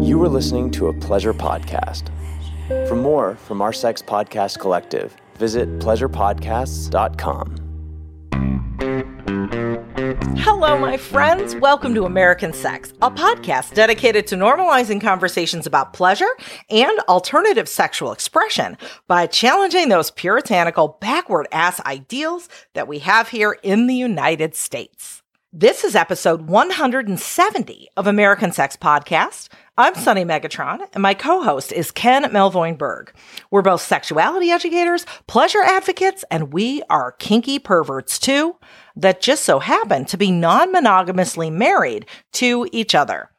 You are listening to a pleasure podcast. For more from our sex podcast collective, visit pleasurepodcasts.com. Hello, my friends. Welcome to American Sex, a podcast dedicated to normalizing conversations about pleasure and alternative sexual expression by challenging those puritanical, backward ass ideals that we have here in the United States. This is episode 170 of American Sex Podcast. I'm Sunny Megatron, and my co-host is Ken Melvoin Berg. We're both sexuality educators, pleasure advocates, and we are kinky perverts too, that just so happen to be non-monogamously married to each other.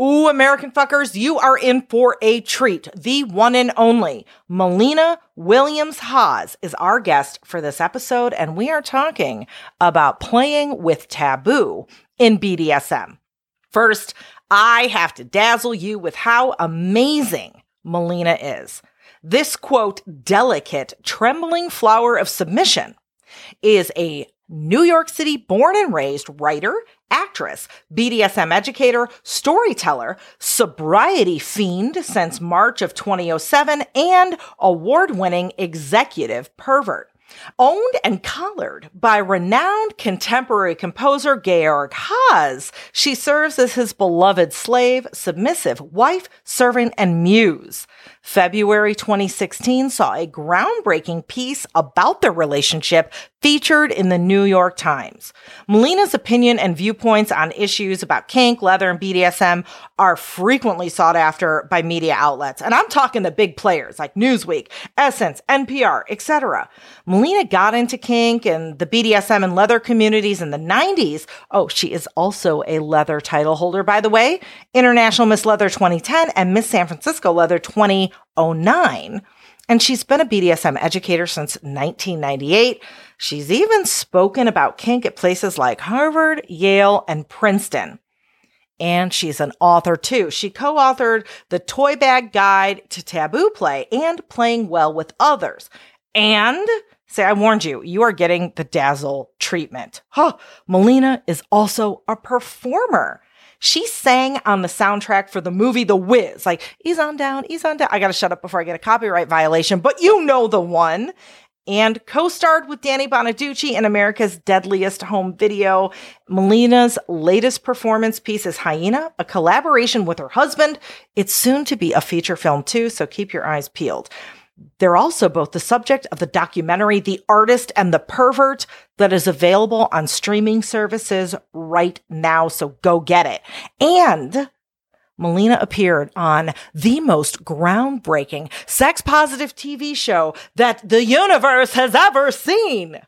Ooh, American fuckers, you are in for a treat. The one and only Mollena Williams Haas is our guest for this episode, and we are talking about playing with taboo in BDSM. First, I have to dazzle you with how amazing Mollena is. This quote, delicate, trembling flower of submission is a New York City born and raised writer, actress, BDSM educator, storyteller, sobriety fiend since March of 2007, and award winning executive pervert. Owned and collared by renowned contemporary composer Georg Haas, she serves as his beloved slave, submissive wife, servant, and muse. February 2016 saw a groundbreaking piece about their relationship featured in the New York Times. Mollena's opinion and viewpoints on issues about kink, leather, and BDSM are frequently sought after by media outlets. And I'm talking the big players like Newsweek, Essence, NPR, etc. Mollena got into kink and the BDSM and leather communities in the 90s. Oh, she is also a leather title holder, by the way. International Miss Leather 2010 and Miss San Francisco Leather 2009. And she's been a BDSM educator since 1998. She's even spoken about kink at places like Harvard, Yale, and Princeton. And she's an author too. She co authored The Toy Bag Guide to Taboo Play and Playing Well with Others. And say, I warned you, you are getting the dazzle treatment. Huh. Mollena is also a performer. She sang on the soundtrack for the movie The Wiz, like, ease on down, ease on down. I gotta shut up before I get a copyright violation, but you know the one. And co starred with Danny Bonaduce in America's Deadliest Home Video. Mollena's latest performance piece is Hyena, a collaboration with her husband. It's soon to be a feature film too, so keep your eyes peeled. They're also both the subject of the documentary The Artist and the Pervert that is available on streaming services right now, so go get it. And Mollena appeared on the most groundbreaking sex positive TV show that the universe has ever seen.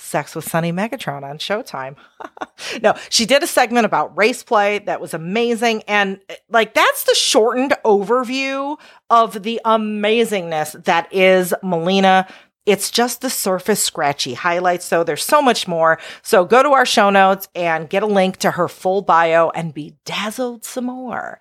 Sex with Sunny Megatron on Showtime. no, she did a segment about race play that was amazing. And eh, like, that's the shortened overview of the amazingness that is Mollena. It's just the surface scratchy highlights. So there's so much more. So go to our show notes and get a link to her full bio and be dazzled some more.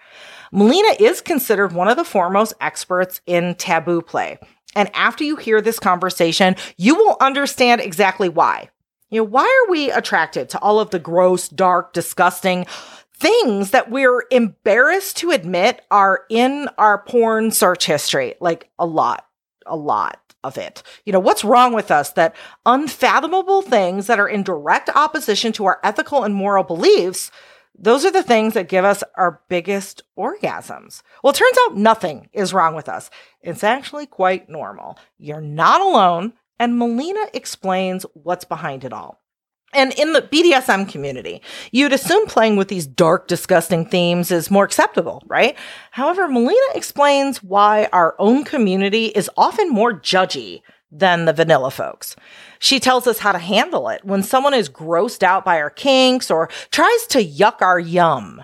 Mollena is considered one of the foremost experts in taboo play. And after you hear this conversation, you will understand exactly why. You know, why are we attracted to all of the gross, dark, disgusting things that we're embarrassed to admit are in our porn search history? Like a lot, a lot of it. You know, what's wrong with us that unfathomable things that are in direct opposition to our ethical and moral beliefs those are the things that give us our biggest orgasms. Well, it turns out nothing is wrong with us. It's actually quite normal. You're not alone, and Mollena explains what's behind it all. And in the BDSM community, you'd assume playing with these dark, disgusting themes is more acceptable, right? However, Mollena explains why our own community is often more judgy than the vanilla folks. She tells us how to handle it when someone is grossed out by our kinks or tries to yuck our yum.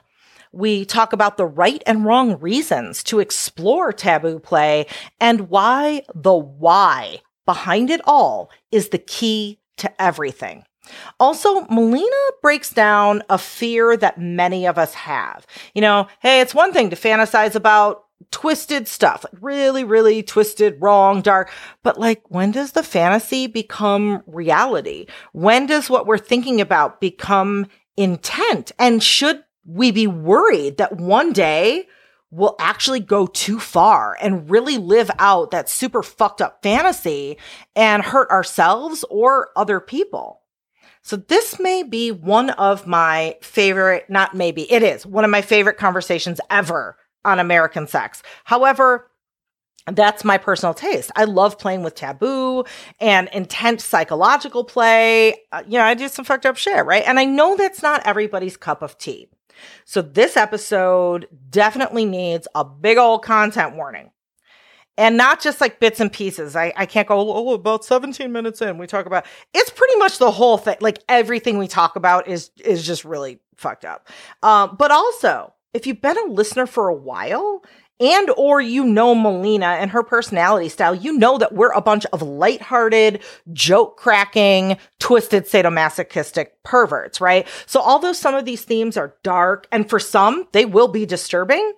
We talk about the right and wrong reasons to explore taboo play and why the why behind it all is the key to everything. Also, Mollena breaks down a fear that many of us have. You know, hey, it's one thing to fantasize about twisted stuff, really, really twisted, wrong, dark. But like, when does the fantasy become reality? When does what we're thinking about become intent? And should we be worried that one day we'll actually go too far and really live out that super fucked up fantasy and hurt ourselves or other people. So this may be one of my favorite, not maybe, it is one of my favorite conversations ever on American sex. However, that's my personal taste. I love playing with taboo and intense psychological play. Uh, you know, I do some fucked up shit, right? And I know that's not everybody's cup of tea. So this episode definitely needs a big old content warning. And not just like bits and pieces. I, I can't go, oh, about 17 minutes in, we talk about it's pretty much the whole thing. Like everything we talk about is is just really fucked up. Um, but also, if you've been a listener for a while, and or you know Mollena and her personality style, you know that we're a bunch of lighthearted, joke cracking, twisted sadomasochistic perverts, right? So although some of these themes are dark and for some they will be disturbing,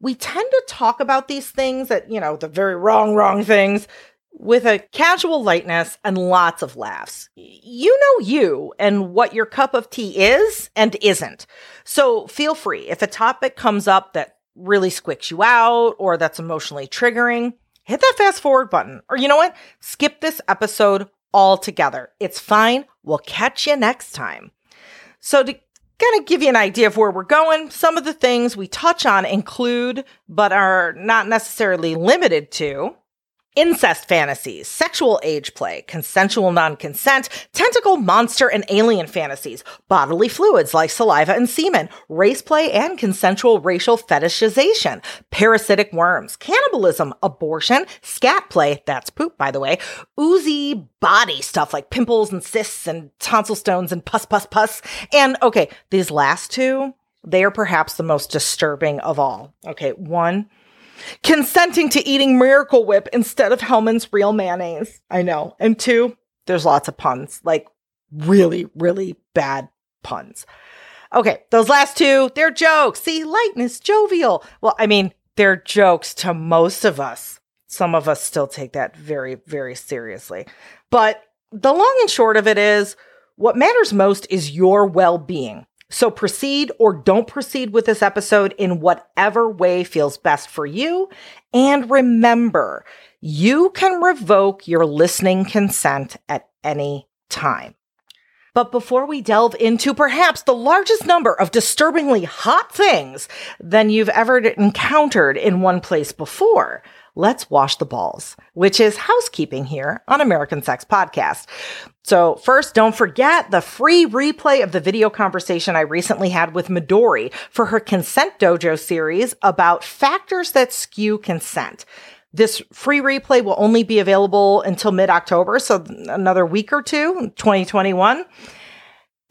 we tend to talk about these things that, you know, the very wrong wrong things with a casual lightness and lots of laughs. You know you and what your cup of tea is and isn't. So feel free if a topic comes up that really squicks you out or that's emotionally triggering, hit that fast forward button. Or you know what? Skip this episode altogether. It's fine. We'll catch you next time. So, to kind of give you an idea of where we're going, some of the things we touch on include, but are not necessarily limited to, incest fantasies, sexual age play, consensual non consent, tentacle monster and alien fantasies, bodily fluids like saliva and semen, race play and consensual racial fetishization, parasitic worms, cannibalism, abortion, scat play, that's poop by the way, oozy body stuff like pimples and cysts and tonsil stones and pus pus pus. And okay, these last two, they are perhaps the most disturbing of all. Okay, one, consenting to eating Miracle Whip instead of Hellmann's real mayonnaise. I know. And two, there's lots of puns, like really, really bad puns. Okay, those last two, they're jokes. See, lightness, jovial. Well, I mean, they're jokes to most of us. Some of us still take that very, very seriously. But the long and short of it is what matters most is your well being. So proceed or don't proceed with this episode in whatever way feels best for you. And remember, you can revoke your listening consent at any time. But before we delve into perhaps the largest number of disturbingly hot things than you've ever encountered in one place before, let's wash the balls, which is housekeeping here on American Sex Podcast. So first, don't forget the free replay of the video conversation I recently had with Midori for her Consent Dojo series about factors that skew consent. This free replay will only be available until mid-October, so another week or two, 2021.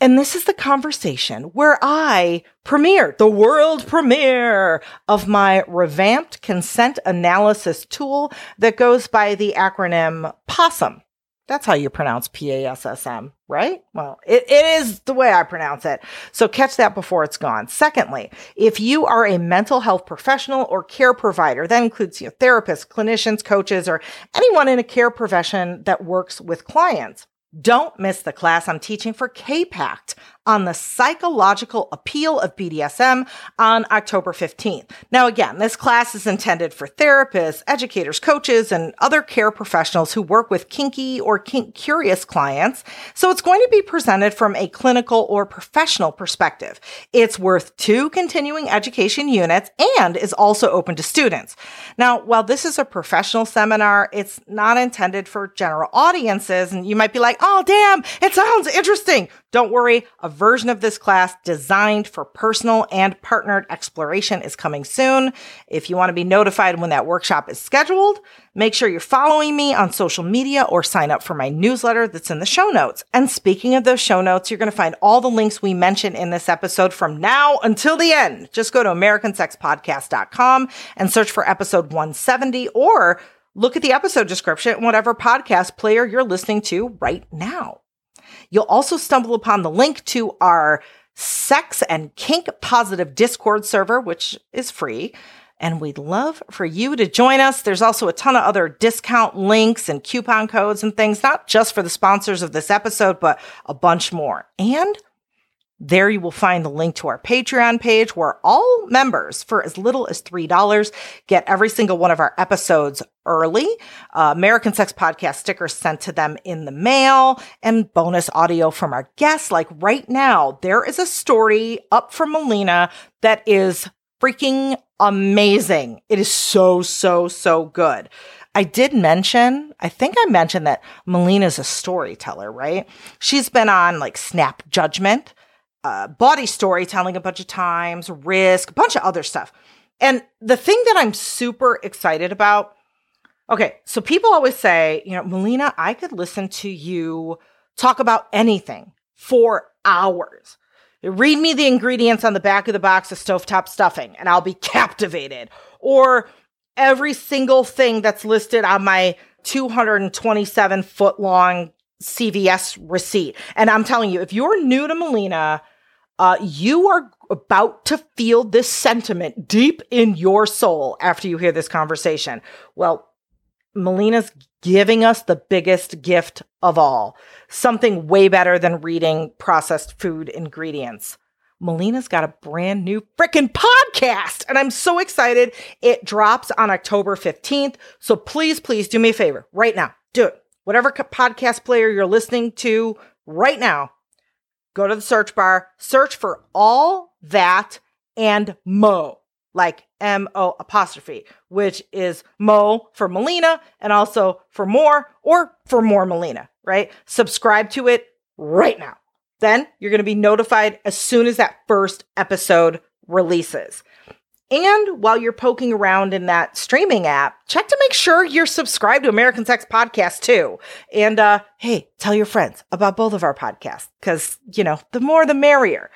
And this is the conversation where I premiered the world premiere of my revamped consent analysis tool that goes by the acronym PASSM. That's how you pronounce P A S S M, right? Well, it, it is the way I pronounce it. So catch that before it's gone. Secondly, if you are a mental health professional or care provider, that includes you know, therapists, clinicians, coaches, or anyone in a care profession that works with clients, don't miss the class I'm teaching for K-Pact on the psychological appeal of BDSM on October 15th. Now, again, this class is intended for therapists, educators, coaches, and other care professionals who work with kinky or kink curious clients. So it's going to be presented from a clinical or professional perspective. It's worth two continuing education units and is also open to students. Now, while this is a professional seminar, it's not intended for general audiences. And you might be like, oh, damn, it sounds interesting. Don't worry, a version of this class designed for personal and partnered exploration is coming soon. If you want to be notified when that workshop is scheduled, make sure you're following me on social media or sign up for my newsletter that's in the show notes. And speaking of those show notes, you're going to find all the links we mentioned in this episode from now until the end. Just go to americansexpodcast.com and search for episode 170 or look at the episode description, whatever podcast player you're listening to right now. You'll also stumble upon the link to our sex and kink positive Discord server, which is free. And we'd love for you to join us. There's also a ton of other discount links and coupon codes and things, not just for the sponsors of this episode, but a bunch more. And There you will find the link to our Patreon page where all members for as little as $3 get every single one of our episodes early, uh, American Sex Podcast stickers sent to them in the mail, and bonus audio from our guests. Like right now, there is a story up from Mollena that is freaking amazing. It is so, so, so good. I did mention, I think I mentioned that Mollena's a storyteller, right? She's been on like Snap Judgment uh, Bawdy storytelling a bunch of times, risk, a bunch of other stuff. And the thing that I'm super excited about, okay, so people always say, you know, Mollena, I could listen to you talk about anything for hours. Read me the ingredients on the back of the box of stovetop stuffing and I'll be captivated. Or every single thing that's listed on my 227 foot long CVS receipt. And I'm telling you, if you're new to Mollena, uh, you are about to feel this sentiment deep in your soul after you hear this conversation. Well, Mollena's giving us the biggest gift of all something way better than reading processed food ingredients. Mollena's got a brand new freaking podcast, and I'm so excited. It drops on October 15th. So please, please do me a favor right now. Do it. Whatever podcast player you're listening to right now, go to the search bar, search for all that and Mo, like M O apostrophe, which is Mo for Mollena and also for more or for more Mollena, right? Subscribe to it right now. Then you're going to be notified as soon as that first episode releases. And while you're poking around in that streaming app, check to make sure you're subscribed to American Sex Podcast too. And uh, hey, tell your friends about both of our podcasts because, you know, the more the merrier.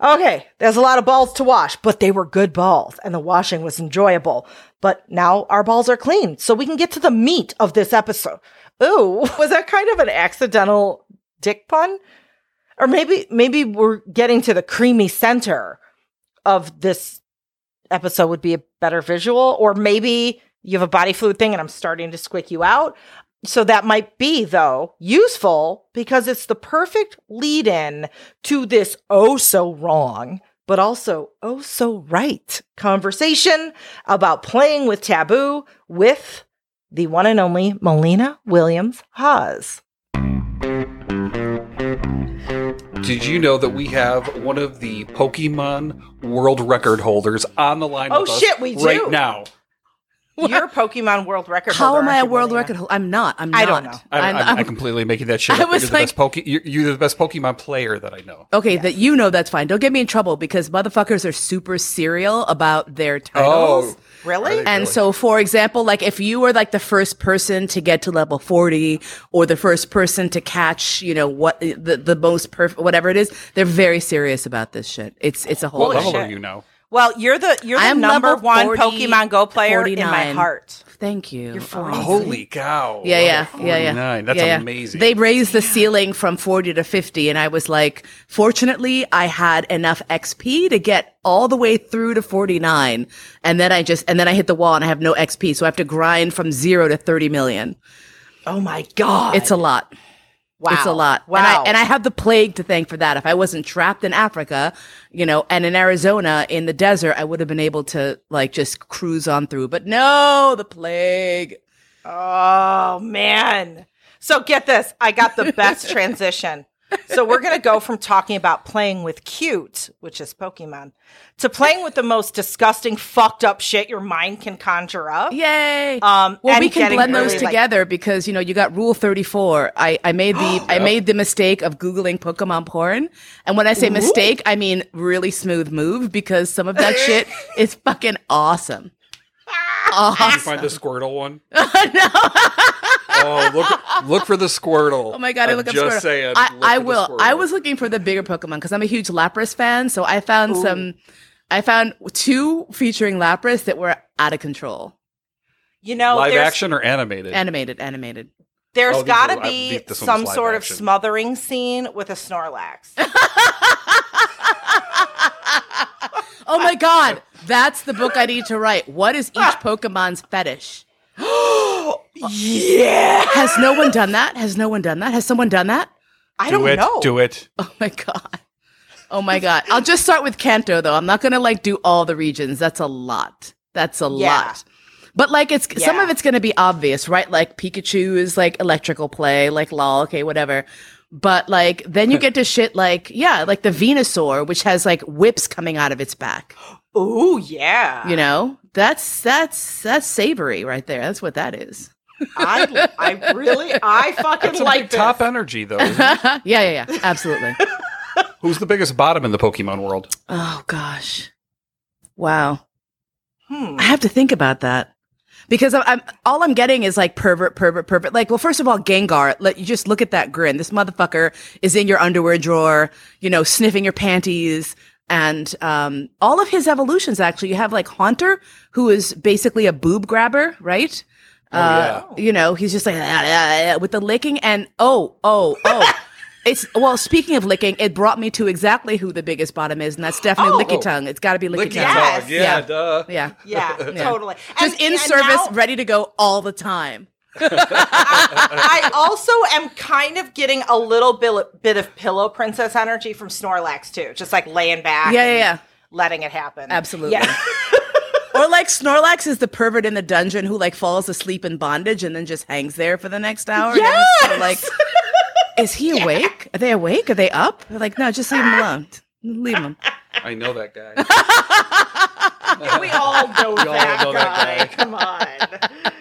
Okay, there's a lot of balls to wash, but they were good balls and the washing was enjoyable. But now our balls are clean, so we can get to the meat of this episode. Ooh, was that kind of an accidental dick pun? Or maybe maybe we're getting to the creamy center of this episode would be a better visual, or maybe you have a body fluid thing and I'm starting to squick you out. So that might be, though, useful because it's the perfect lead in to this oh so wrong, but also oh so right conversation about playing with taboo with the one and only Mollena Williams Haas. Did you know that we have one of the Pokemon world record holders on the line Oh, with us shit, we do. right now? You're a Pokemon world record How holder, am I a aren't you, world Mollena? record holder? I'm not. I'm not. I don't know. I'm, I'm- I'm, I'm- I'm completely making that shit I up. was you're, like- the best Poke- you're, you're the best Pokemon player that I know. Okay, that you know that's fine. Don't get me in trouble because motherfuckers are super serial about their titles. Oh. Really? And really? so, for example, like if you were like the first person to get to level 40 or the first person to catch, you know, what the, the most perfect, whatever it is, they're very serious about this shit. It's, it's a whole what level shit. are you now? Well, you're the you're the I'm number level one 40, Pokemon Go player in my heart. Thank you. You're Oh, 40. Holy cow! Yeah, yeah, Level yeah, yeah. That's Yeah, yeah. amazing. They raised the ceiling from 40 to 50 and I was like, fortunately, I had enough XP to get all the way through to 49 and then I just and then I hit the wall and I have no XP, so I have to grind from 0 to 30 million. Oh my god! It's a lot. Wow. It's a lot. Wow. And I, and I have the plague to thank for that. If I wasn't trapped in Africa, you know, and in Arizona in the desert, I would have been able to like just cruise on through. But no, the plague. oh man. So get this. I got the best transition. So we're gonna go from talking about playing with cute, which is Pokemon, to playing with the most disgusting, fucked up shit your mind can conjure up. Yay. Um, well, we can blend those really, like- together because you know you got Rule Thirty Four. I I made the I made the mistake of googling Pokemon porn, and when I say mistake, I mean really smooth move because some of that shit is fucking awesome. Did you Awesome. find the Squirtle one? no. Oh, look! Look for the Squirtle. Oh my god! I I'm look up just Squirtle. saying. I, look I for will. Squirtle. I was looking for the bigger Pokemon because I'm a huge Lapras fan. So I found some. I found two featuring Lapras that were out of control. You know, live there's, action or animated. Animated, animated. Oh, there's these got to are- I- be these- this one's some sort action. of smothering scene with a Snorlax. Oh my god, that's the book I need to write. What is each Pokemon's fetish? yeah. Has no one done that? Has no one done that? Has someone done that? I do don't it. know. Do it. Oh my god. Oh my god. I'll just start with Kanto though. I'm not gonna like do all the regions. That's a lot. That's a Yeah. lot. But like it's some of it's gonna be obvious, right? Like Pikachu is like electrical play, like lol, okay, whatever. But like then you get to shit like yeah, like the Venusaur, which has like whips coming out of its back. Oh yeah. You know? That's that's that's savory right there. That's what that is. I, I really, I fucking It's a like big top energy, though. yeah, yeah, yeah. Absolutely. Who's the biggest bottom in the Pokemon world? oh gosh. Wow. Hmm. I have to think about that because I'm, I'm all I'm getting is like pervert, pervert, pervert. Like, well, first of all, Gengar. Let you just look at that grin. This motherfucker is in your underwear drawer, you know, sniffing your panties. And um, all of his evolutions, actually, you have like Haunter, who is basically a boob grabber, right? uh, you know, he's just like "Ah, ah, ah," with the licking, and oh, oh, oh. It's well. Speaking of licking, it brought me to exactly who the biggest bottom is, and that's definitely Oh. Lickitung. It's got to be Licky Licky Tongue. Yes. Dog, yeah, Yeah. duh. Yeah, Yeah, totally. just And- in and service, now- ready to go all the time. I also am kind of getting a little bit, bit of Pillow Princess energy from Snorlax too, just like laying back. Yeah, yeah, yeah. Letting it happen. Absolutely. Yeah. Or like Snorlax is the pervert in the dungeon who like falls asleep in bondage and then just hangs there for the next hour. And it's sort of like, is he awake? Are they awake? Are they up? They're like, no, just leave him alone. Leave him. I know that guy. we all know, We all know guy. that guy. Come on.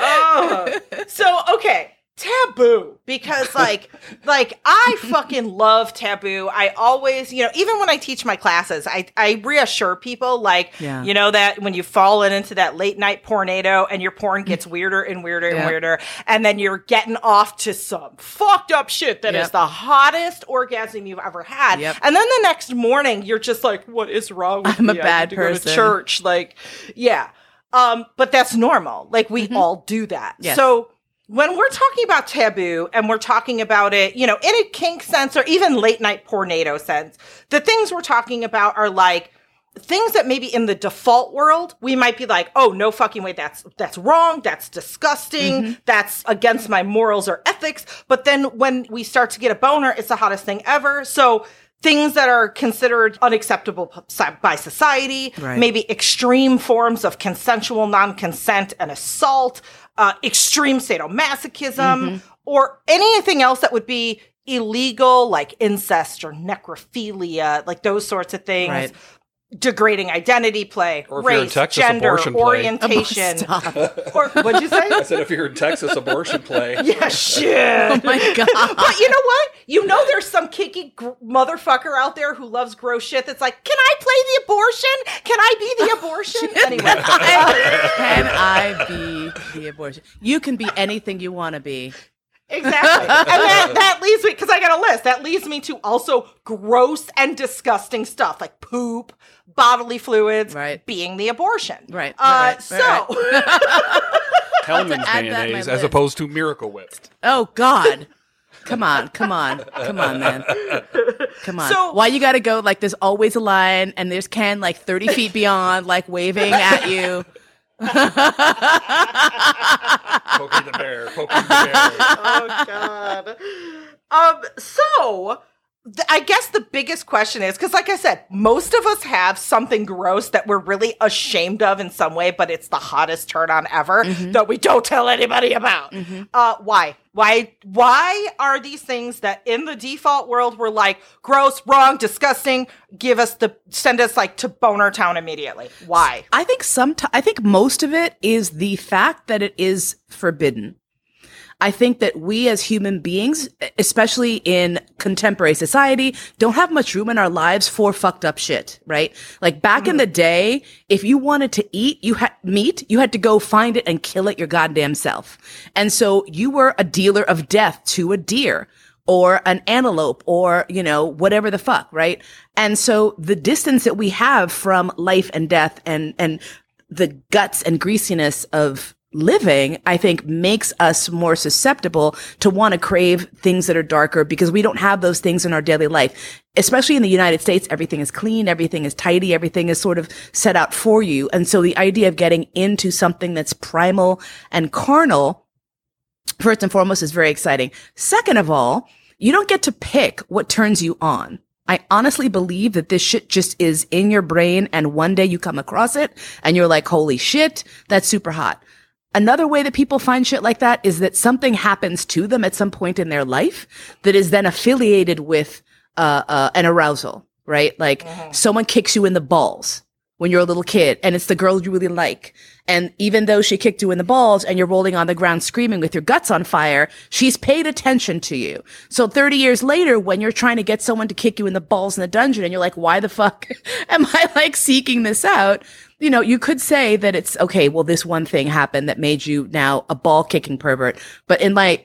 oh. So okay, taboo because like like I fucking love taboo. I always, you know, even when I teach my classes, I I reassure people like, Yeah. you know that when you've fallen into that late night tornado and your porn gets weirder and weirder and Yeah. weirder, and then you're getting off to some fucked up shit that is Yep. the hottest orgasm you've ever had. Yep. And then the next morning, you're just like, what is wrong with I'm a me? I bad need to go to person. church. Like, yeah. Um, but that's normal. Like we all do that. Yes. So when we're talking about taboo and we're talking about it, you know, in a kink sense or even late night pornado sense, the things we're talking about are like things that maybe in the default world we might be like, oh no fucking way, that's that's wrong, that's disgusting, mm-hmm. that's against my morals or ethics. But then when we start to get a boner, it's the hottest thing ever. So things that are considered unacceptable by society, Right. maybe extreme forms of consensual non-consent and assault, uh, extreme sadomasochism, or anything else that would be illegal, like incest or necrophilia, like those sorts of things. Right. Degrading identity play, Or if you're in race, Texas, gender, abortion play. orientation. Or what'd you say? I said if you're in Texas, abortion play. yeah, shit. Oh my god. But you know what? You know there's some kicky gr- motherfucker out there who loves gross shit that's like, can I play the abortion? Can I be the abortion? anyway. Can I be the abortion? You can be anything you want to be. Exactly. And that, that leads me, because I got a list, that leads me to also gross and disgusting stuff like poop, bodily fluids, Right. being the abortion. Right, Uh, right, right, so, Hellmann's add that to my mayonnaise as opposed to Miracle Whip. Oh God. Come on, come on, come on, man. Come on. So- Why you gotta go like there's always a line and there's Ken like 30 feet beyond, like waving at you. Pokey the bear. Pokey the bear. oh god. Um. So, th- I guess the biggest question is because, like I said, most of us have something gross that we're really ashamed of in some way, but it's the hottest turn on ever that we don't tell anybody about. Uh, why? Why? Why are these things that in the default world we're like gross, wrong, disgusting? Give us the send us like to boner town immediately. Why? I think some I think most of it is the fact that it is forbidden. I think that we as human beings, especially in contemporary society, don't have much room in our lives for fucked up shit, right? Like back in the day, if you wanted to eat, you had meat, you had to go find it and kill it your goddamn self. And so you were a dealer of death to a deer or an antelope or, you know, whatever the fuck, right? And so the distance that we have from life and death and, and the guts and greasiness of living, I think makes us more susceptible to want to crave things that are darker because we don't have those things in our daily life. Especially in the United States, everything is clean, everything is tidy, everything is sort of set out for you. And so the idea of getting into something that's primal and carnal first and foremost is very exciting. Second of all, you don't get to pick what turns you on. I honestly believe that this shit just is in your brain and one day you come across it and you're like, holy shit, that's super hot. Another way that people find shit like that is that something happens to them at some point in their life that is then affiliated with uh, uh, an arousal, right? Like someone kicks you in the balls when you're a little kid and it's the girl you really like. And even though she kicked you in the balls and you're rolling on the ground screaming with your guts on fire, she's paid attention to you. So 30 years later, when you're trying to get someone to kick you in the balls in the dungeon and you're like, why the fuck am I like seeking this out? You know, you could say that it's okay. Well, this one thing happened that made you now a ball kicking pervert. But in my,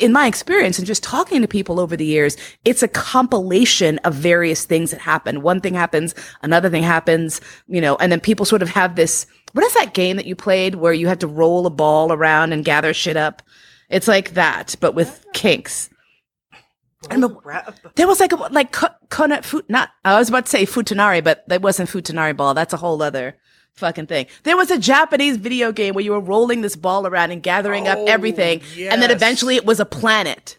in my experience and just talking to people over the years, it's a compilation of various things that happen. One thing happens, another thing happens, you know, and then people sort of have this, what is that game that you played where you had to roll a ball around and gather shit up? It's like that, but with oh. kinks. There was like a, like kona, fu, not, I was about to say futanari, but that wasn't futanari ball. That's a whole other fucking thing. There was a Japanese video game where you were rolling this ball around and gathering up Oh, everything. And then eventually it was a planet.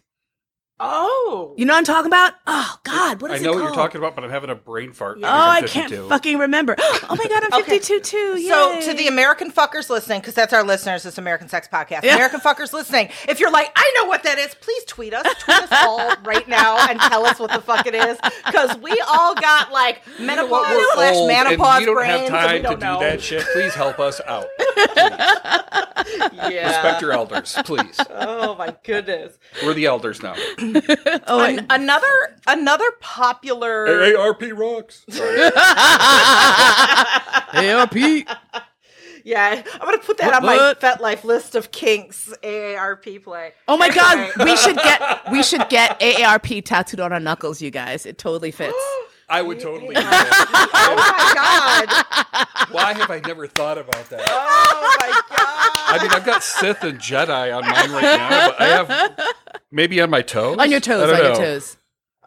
Oh. You know what I'm talking about? Oh God, what I know it what you're talking about, but I'm having a brain fart. Oh, because I'm can't 52. fucking remember. Oh my God, I'm Okay. 52 too. So Yay. to the American fuckers listening, because that's our listeners, this American Sex Podcast. Yeah. American fuckers listening, if you're like, I know what that is, please tweet us, tweet us all right now, and tell us what the fuck it is, because we all got like menopause We're slash old, and menopause you don't brains, have and time we to don't do know. that shit. Please help us out. Yeah. Respect your elders, please. Oh my goodness. We're the elders now. oh. An- another another popular. AARP rocks. Sorry. ARP. Yeah, I'm gonna put that What- on my what? FetLife list of kinks. AARP play. Oh my God, we should get we should get AARP tattooed on our knuckles, you guys. It totally fits. I would totally oh do that. Oh my god. Why have I never thought about that? Oh my god. I mean, I've got Sith and Jedi on mine right now, but I have maybe on my toes. on your toes, on don't your toes,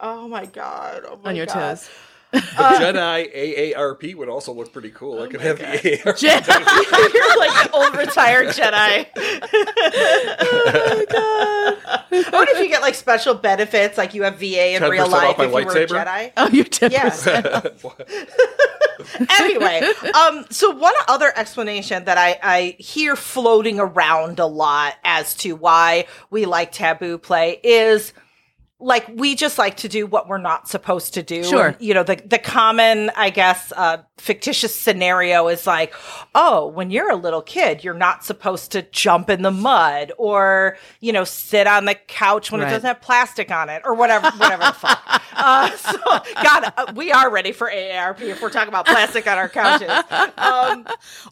Oh my god. Oh my on your God. toes. The uh, Jedi AARP would also look pretty cool. I could oh have the AARP. You're like an old retired Jedi. oh my god. I wonder if you get like special benefits, like you have VA in real life off my if you were a? Jedi. Oh, you're 10%. Yeah. Anyway, um, so one other explanation that I, I hear floating around a lot as to why we like taboo play is like we just like to do what we're not supposed to do. Sure. And, you know, the the common, I guess, uh, fictitious scenario is like, oh, when you're a little kid, you're not supposed to jump in the mud or, you know, sit on the couch when Right. it doesn't have plastic on it or whatever, whatever the fuck. Uh, so, God, uh, we are ready for AARP if we're talking about plastic on our couches. Um,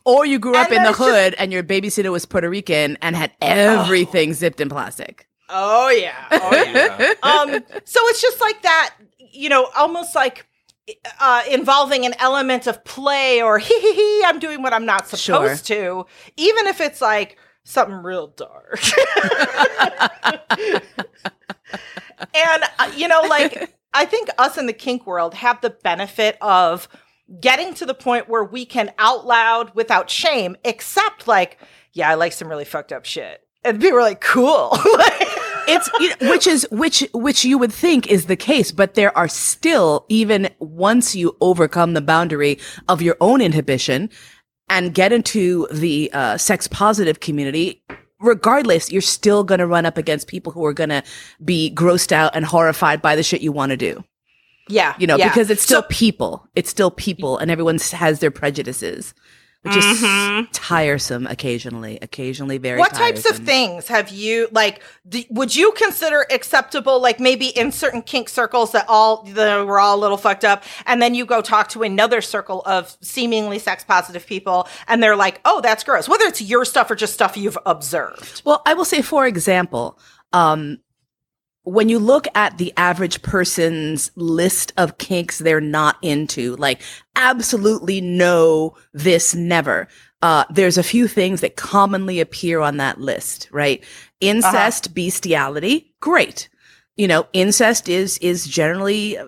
Or you grew up in the there's just- hood and your babysitter was Puerto Rican and had everything zipped in plastic. Oh yeah, oh yeah. Um, so it's just like that, you know, almost like uh, involving an element of play or hee hee hee, I'm doing what I'm not supposed to, even if it's like something real dark. and, uh, you know, like, I think us in the kink world have the benefit of getting to the point where we can out loud without shame accept, like, yeah, I like some really fucked up shit. And be really cool. Like- It's you know, which is which which you would think is the case, but there are still even once you overcome the boundary of your own inhibition and get into the uh, sex positive community. Regardless, you're still going to run up against people who are going to be grossed out and horrified by the shit you want to do. Yeah. You know, yeah. because it's still So- people. It's still people, and everyone has their prejudices, which is tiresome occasionally. Occasionally, very. Mm-hmm. what types of things have you like d- would you consider acceptable like maybe in certain kink circles that all that were all a little fucked up and then you go talk to another circle of seemingly sex positive people and they're like oh that's gross whether it's your stuff or just stuff you've observed Well, I will say, for example, um, when you look at the average person's list of kinks they're not into, like absolutely no, this never. Uh, there's a few things that commonly appear on that list, right? Incest, bestiality, great. You know, incest is is generally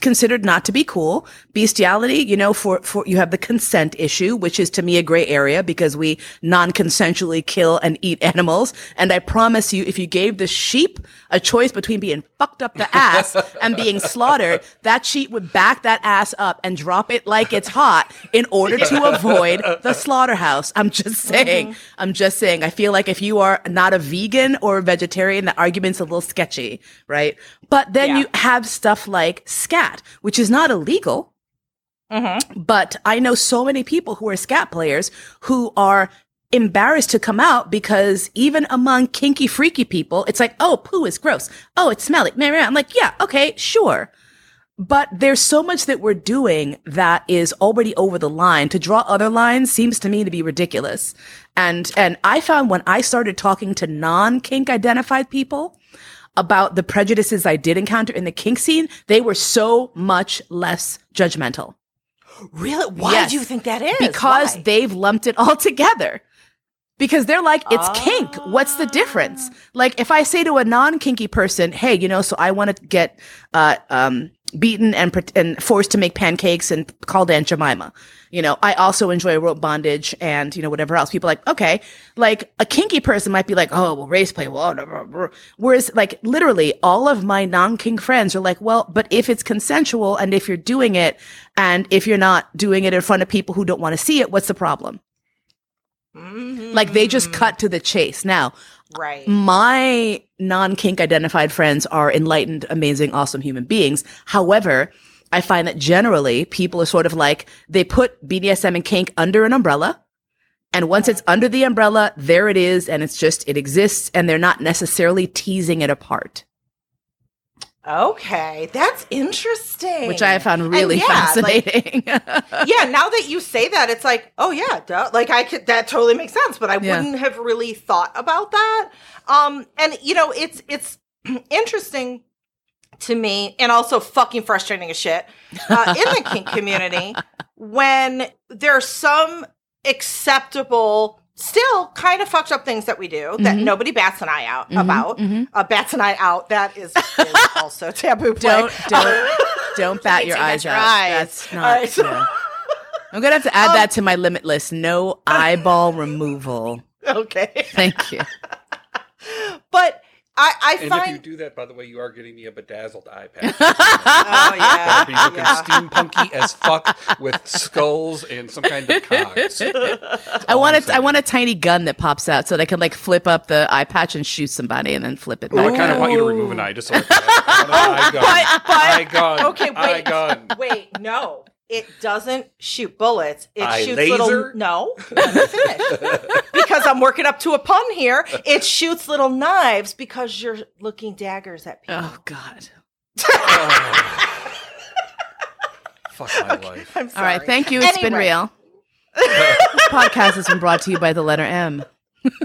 considered not to be cool. Bestiality, you know, for, for, you have the consent issue, which is to me a gray area because we non-consensually kill and eat animals. And I promise you, if you gave the sheep a choice between being fucked up the ass and being slaughtered, that sheep would back that ass up and drop it like it's hot in order to avoid the slaughterhouse. I'm just saying. Mm-hmm. I'm just saying. I feel like if you are not a vegan or a vegetarian, the argument's a little sketchy, right? But then Yeah. you have stuff like scat, which is not illegal. Mm-hmm. But I know so many people who are scat players who are embarrassed to come out because even among kinky, freaky people, it's like, oh, poo is gross. Oh, it's smelly. I'm like, yeah, okay, sure. But there's so much that we're doing that is already over the line. To draw other lines seems to me to be ridiculous. And, and I found when I started talking to non-kink identified people about the prejudices I did encounter in the kink scene, they were so much less judgmental. Really? Why Yes. do you think that is? Because Why? they've lumped it all together. Because they're like, it's kink. What's the Ah. difference? Like, if I say to a non kinky person, hey, you know, so I want to get uh, um, beaten and, and forced to make pancakes and called Aunt Jemima. You know, I also enjoy rope bondage and, you know, whatever else. People are like, okay. Like, a kinky person might be like, oh, well, race play. Well, blah, blah, blah. whereas, like, literally all of my non kink friends are like, well, but if it's consensual and if you're doing it and if you're not doing it in front of people who don't want to see it, what's the problem? Like they just mm-hmm. cut to the chase. Now, right. my non kink identified friends are enlightened, amazing, awesome human beings. However, I find that generally people are sort of like they put BDSM and kink under an umbrella. And once it's under the umbrella, there it is. And it's just, it exists. And they're not necessarily teasing it apart, Okay, that's interesting. which I have found really yeah, like- fascinating. yeah, now that you say that, it's like, oh yeah, duh. like I could that totally makes sense, but I Yeah. wouldn't have really thought about that. Um, and you know, it's it's interesting to me, and also fucking frustrating as shit uh, in the kink community when there's some acceptable. Still, kind of fucked up things that we do that Mhm. nobody bats an eye out Mhm, about. mhm. Uh, bats an eye out. That is, is also taboo. Play. don't, don't, don't bat your eyes out. eyes. That's not. right, so- yeah. I'm gonna have to add that to my limit list. No eyeball removal. okay. Thank you. But I, I And if you do that, by the way, you are getting me a bedazzled iPad. Oh, oh yeah, be looking yeah. steampunky as fuck with skulls and some kind of cogs. I want a, I want a tiny gun that pops out so that I can like flip up the eye patch and shoot somebody and then flip it Well, back. I kind of want you to remove an eye just so I can eye gun. but- but- eye gun. Okay, Eye wait, gun. wait, no, it doesn't shoot bullets. It Eye shoots laser? little. No, let me finish. because I'm working up to a pun here. It shoots little knives because you're looking daggers at people. Oh God. Fuck my life. I'm sorry. right. Thank you. It's been real. this podcast has been brought to you by the letter M. but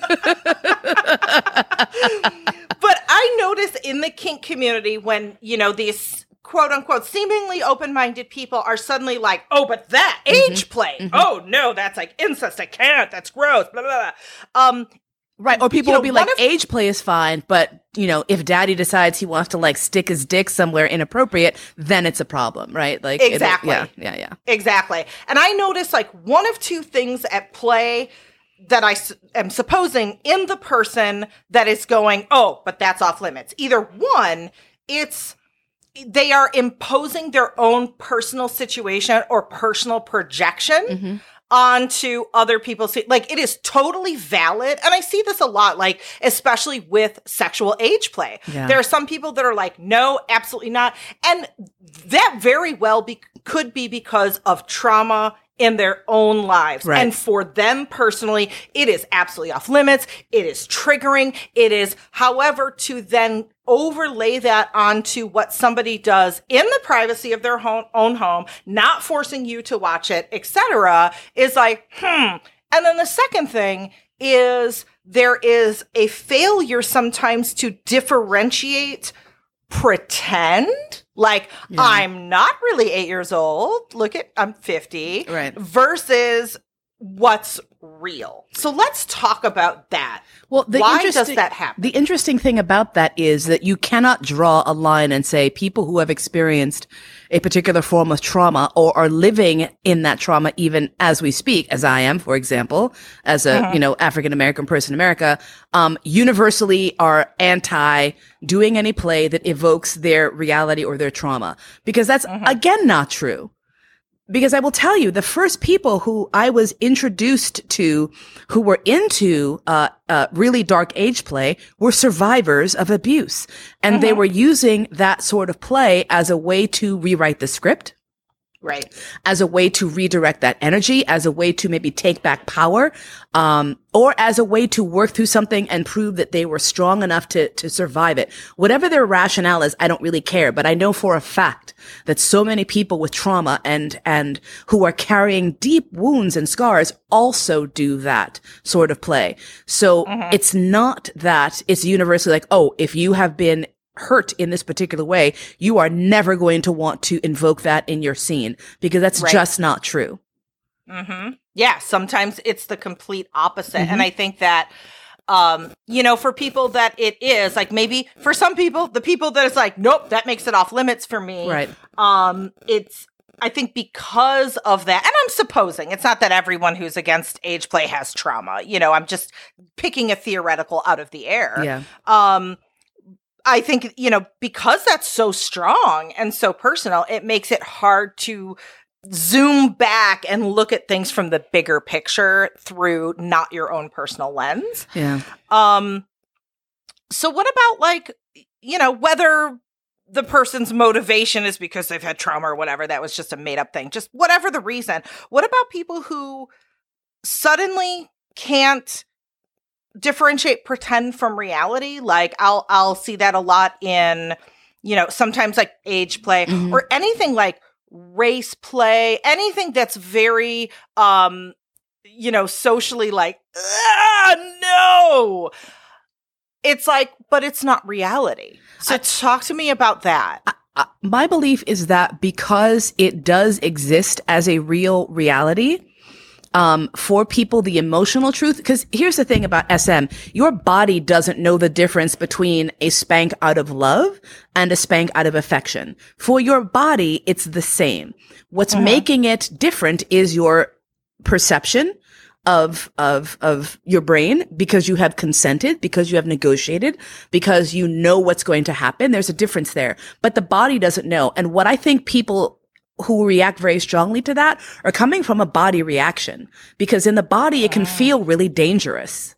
I notice in the kink community when, you know, these quote unquote seemingly open minded people are suddenly like, oh, but that Mm-hmm. age play. Oh, no, that's like incest. I can't. That's gross. Blah, blah, blah. Um, Right. Or people You know, will be like, of- age play is fine, but you know, if daddy decides he wants to like stick his dick somewhere inappropriate, then it's a problem, right? Like Exactly. yeah. Yeah. Yeah. Exactly. And I notice like one of two things at play that I am supposing in the person that is going, oh, but that's off limits. Either one, it's they are imposing their own personal situation or personal projection Mm-hmm. onto other people's like it is totally valid and i see this a lot like especially with sexual age play Yeah. there are some people that are like no absolutely not and that very well be- could be because of trauma in their own lives. Right. and for them personally it is absolutely off limits. It is triggering. It is however to then overlay that onto what somebody does in the privacy of their home, own home not forcing you to watch it etc is like hmm. And then the second thing is there is a failure sometimes to differentiate pretend like I'm not really eight years old. Look at I'm 50. Right. Versus what's real. So let's talk about that. Well, the why does that happen? The interesting thing about that is that you cannot draw a line and say people who have experienced a particular form of trauma or are living in that trauma even as we speak, as I am, for example, as a, you know, African American person in America, um, universally are anti doing any play that evokes their reality or their trauma. Because that's again not true because I will tell you, the first people who I was introduced to who were into uh, uh, really dark age play were survivors of abuse. And they were using that sort of play as a way to rewrite the script, right. as a way to redirect that energy, as a way to maybe take back power, um, or as a way to work through something and prove that they were strong enough to to survive it. Whatever their rationale is, I don't really care. But I know for a fact that so many people with trauma and and who are carrying deep wounds and scars also do that sort of play. So it's not that it's universally like, oh, if you have been hurt in this particular way, you are never going to want to invoke that in your scene because that's Right. just not true. hmm Yeah, sometimes it's the complete opposite. Mm-hmm. And I think that um, you know, for people that it is, like maybe for some people, the people that it's like, nope, that makes it off limits for me. Right. Um, it's I think because of that, and I'm supposing it's not that everyone who's against age play has trauma. You know, I'm just picking a theoretical out of the air. Yeah. um i think you know because that's so strong and so personal it makes it hard to zoom back and look at things from the bigger picture through not your own personal lens Yeah. um so what about like you know whether the person's motivation is because they've had trauma or whatever that was just a made up thing just whatever the reason what about people who suddenly can't differentiate pretend from reality. Like i'll i'll see that a lot in you know sometimes like age play Mhm. or anything like race play anything that's very um you know socially like ah, no! It's like but it's not reality. So talk to me about that. Uh, my belief is that because it does exist as a real reality, um, for people, the emotional truth, because here's the thing about SM. Your body doesn't know the difference between a spank out of love and a spank out of affection. For your body, it's the same. What's making it different is your perception of of of your brain because you have consented because you have negotiated because you know what's going to happen there's a difference there but the body doesn't know and what i think people who react very strongly to that are coming from a body reaction. Because in the body it can ah. feel really dangerous.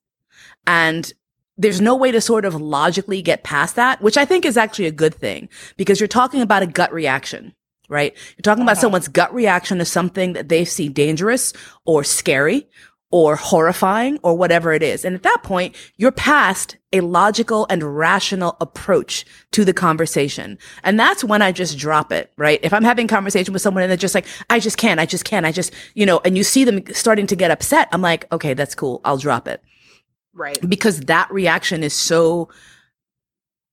And there's no way to sort of logically get past that, which I think is actually a good thing. Because you're talking about a gut reaction, right? You're talking about uh-huh. someone's gut reaction to something that they see dangerous or scary or horrifying or whatever it is. And at that point, you're past a logical and rational approach to the conversation. And that's when I just drop it, right? If I'm having conversation with someone and they're just like, I just can't, I just can't, I just, you know, and you see them starting to get upset, I'm like, okay, that's cool. I'll drop it right because that reaction is so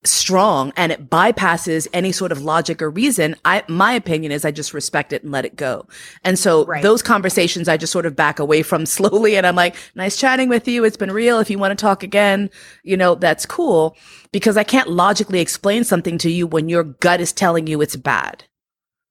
strong and it bypasses any sort of logic or reason i my opinion is i just respect it and let it go and so Right. those conversations i just sort of back away from slowly and i'm like nice chatting with you it's been real if you want to talk again you know that's cool because i can't logically explain something to you when your gut is telling you it's bad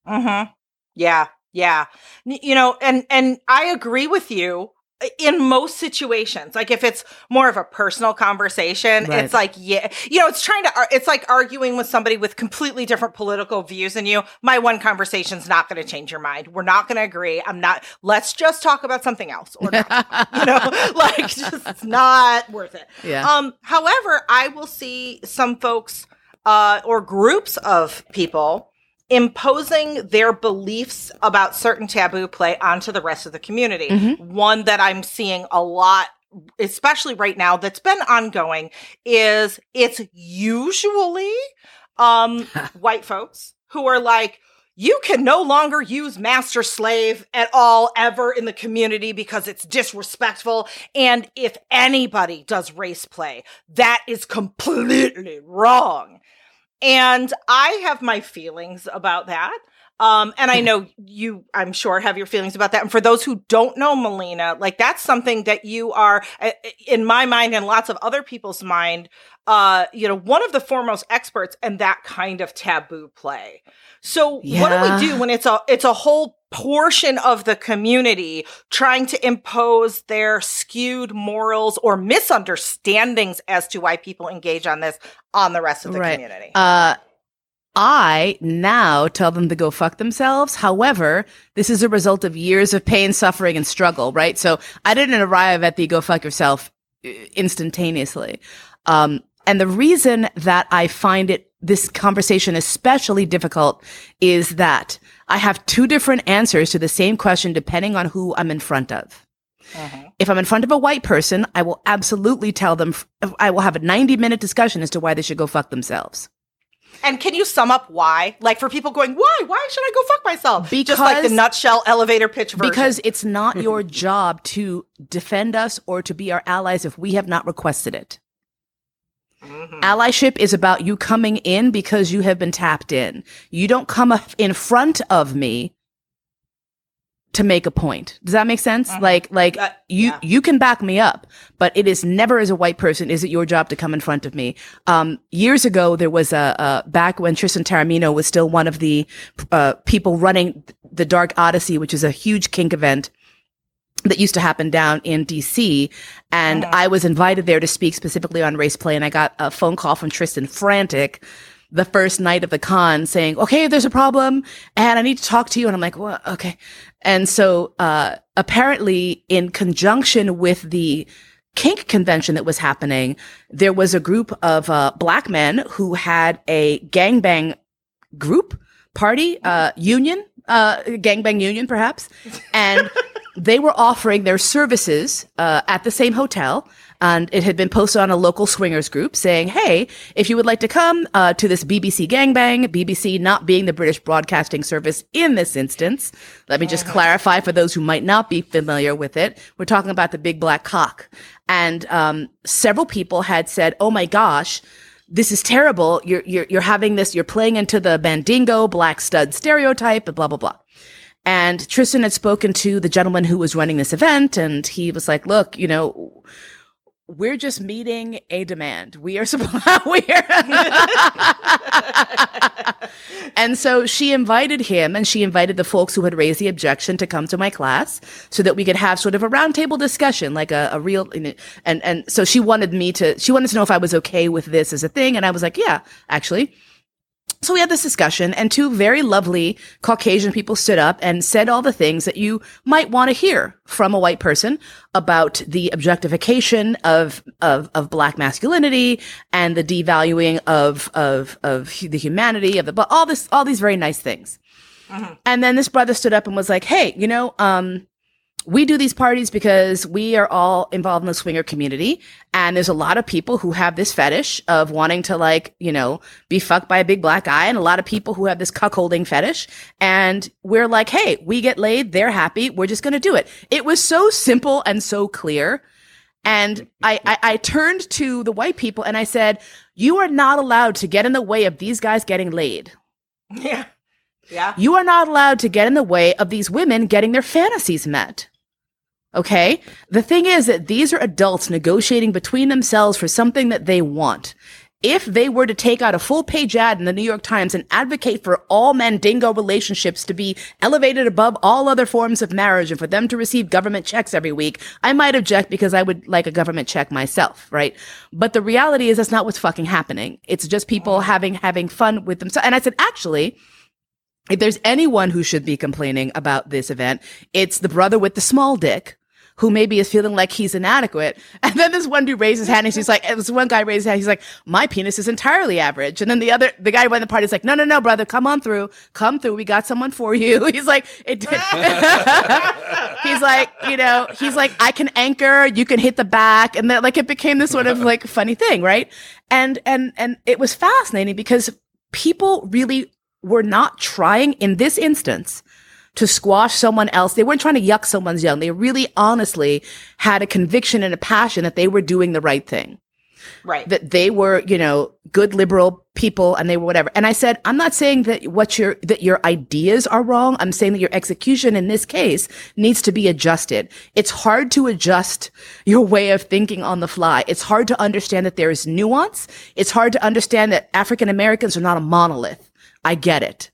Mm-hmm. Yeah, yeah. N- You know, and and I agree with you in most situations. Like if it's more of a personal conversation, Right. it's like yeah, you know, it's trying to. It's like arguing with somebody with completely different political views than you. My one conversation's not going to change your mind. We're not going to agree. I'm not. Let's just talk about something else, or not. you know, like just it's not worth it. Yeah. Um. However, I will see some folks, uh, or groups of people imposing their beliefs about certain taboo play onto the rest of the community. One that I'm seeing a lot especially right now that's been ongoing is it's usually um white folks who are like you can no longer use master slave at all ever in the community because it's disrespectful and if anybody does race play that is completely wrong and I have my feelings about that. Um, and I know you, I'm sure, have your feelings about that. And for those who don't know Mollena, like that's something that you are, in my mind and lots of other people's mind, uh, you know, one of the foremost experts in that kind of taboo play. So yeah. what do we do when it's a it's a whole portion of the community trying to impose their skewed morals or misunderstandings as to why people engage on this on the rest of the right. community? Uh I now tell them to go fuck themselves. However, this is a result of years of pain, suffering, and struggle, right? So I didn't arrive at the go fuck yourself uh, instantaneously. Um, and the reason that I find it, this conversation especially difficult is that I have two different answers to the same question depending on who I'm in front of. Uh-huh. If I'm in front of a white person, I will absolutely tell them, I will have a 90 minute discussion as to why they should go fuck themselves. And can you sum up why? Like for people going, why? Why should I go fuck myself? Because, Just like the nutshell elevator pitch version. Because it's not your job to defend us or to be our allies if we have not requested it. Mm-hmm. Allyship is about you coming in because you have been tapped in. You don't come in front of me to make a point. Does that make sense? Mm-hmm. Like, like uh, you, yeah. you can back me up, but it is never as a white person, is it your job to come in front of me? Um, years ago, there was a, a, back when Tristan Taormino was still one of the, uh, people running the Dark Odyssey, which is a huge kink event that used to happen down in DC. And mm-hmm. I was invited there to speak specifically on race play. And I got a phone call from Tristan frantic the first night of the con saying, okay, there's a problem and I need to talk to you. And I'm like, well, okay. And so, uh, apparently in conjunction with the kink convention that was happening, there was a group of, uh, black men who had a gangbang group party, uh, union, uh, gangbang union perhaps. And they were offering their services, uh, at the same hotel and it had been posted on a local swingers group saying, "Hey, if you would like to come uh, to this BBC gangbang, BBC not being the British Broadcasting Service in this instance, let me just uh-huh. clarify for those who might not be familiar with it. We're talking about the big black cock, and um, several people had said, "Oh my gosh." This is terrible. You're, you're, you're having this, you're playing into the mandingo black stud stereotype and blah, blah, blah. And Tristan had spoken to the gentleman who was running this event and he was like, look, you know, we're just meeting a demand. We are we are. and so she invited him and she invited the folks who had raised the objection to come to my class so that we could have sort of a roundtable discussion, like a, a real, and, and so she wanted me to, she wanted to know if I was okay with this as a thing. And I was like, yeah, actually. So we had this discussion and two very lovely Caucasian people stood up and said all the things that you might want to hear from a white person about the objectification of, of, of black masculinity and the devaluing of, of, of the humanity of the, but all this, all these very nice things. Mm-hmm. And then this brother stood up and was like, Hey, you know, um, we do these parties because we are all involved in the swinger community. And there's a lot of people who have this fetish of wanting to like, you know, be fucked by a big black guy and a lot of people who have this cuckolding fetish. And we're like, Hey, we get laid. They're happy. We're just going to do it. It was so simple and so clear. And I, I, I turned to the white people and I said, you are not allowed to get in the way of these guys getting laid. Yeah. Yeah. You are not allowed to get in the way of these women getting their fantasies met. Okay. The thing is that these are adults negotiating between themselves for something that they want. If they were to take out a full page ad in the New York Times and advocate for all mandingo relationships to be elevated above all other forms of marriage and for them to receive government checks every week, I might object because I would like a government check myself, right? But the reality is that's not what's fucking happening. It's just people having, having fun with themselves. And I said, actually, if there's anyone who should be complaining about this event, it's the brother with the small dick who maybe is feeling like he's inadequate. And then this one dude raises his hand and he's like, this one guy raises his hand. He's like, my penis is entirely average. And then the other, the guy running the party is like, no, no, no, brother, come on through, come through. We got someone for you. He's like, it did. he's like, you know, he's like, I can anchor, you can hit the back. And then like it became this sort of like funny thing, right? And, and, and it was fascinating because people really were not trying in this instance to squash someone else. They weren't trying to yuck someone's young. They really honestly had a conviction and a passion that they were doing the right thing. Right. That they were, you know, good liberal people and they were whatever. And I said, I'm not saying that what your, that your ideas are wrong. I'm saying that your execution in this case needs to be adjusted. It's hard to adjust your way of thinking on the fly. It's hard to understand that there is nuance. It's hard to understand that African Americans are not a monolith. I get it.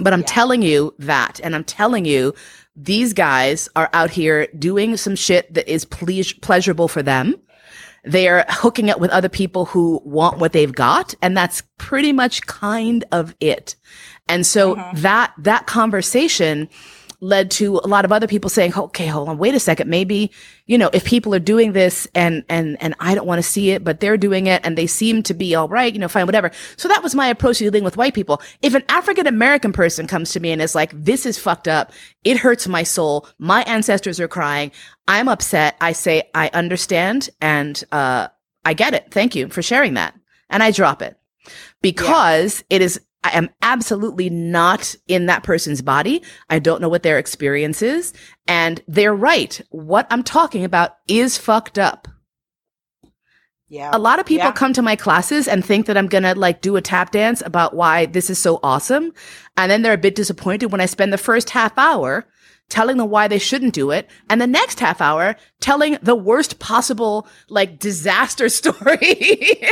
But I'm telling you that, and I'm telling you, these guys are out here doing some shit that is ple- pleasurable for them. They're hooking up with other people who want what they've got. And that's pretty much kind of it. And so mm-hmm. that, that conversation led to a lot of other people saying, okay, hold on, wait a second. Maybe, you know, if people are doing this and, and, and I don't want to see it, but they're doing it and they seem to be all right, you know, fine, whatever. So that was my approach to dealing with white people. If an African American person comes to me and is like, this is fucked up. It hurts my soul. My ancestors are crying. I'm upset. I say, I understand. And, uh, I get it. Thank you for sharing that. And I drop it because it is I am absolutely not in that person's body. I don't know what their experience is. And they're right. What I'm talking about is fucked up. Yeah. A lot of people Yeah. come to my classes and think that I'm going to like do a tap dance about why this is so awesome. And then they're a bit disappointed when I spend the first half hour telling them why they shouldn't do it. And the next half hour telling the worst possible like disaster story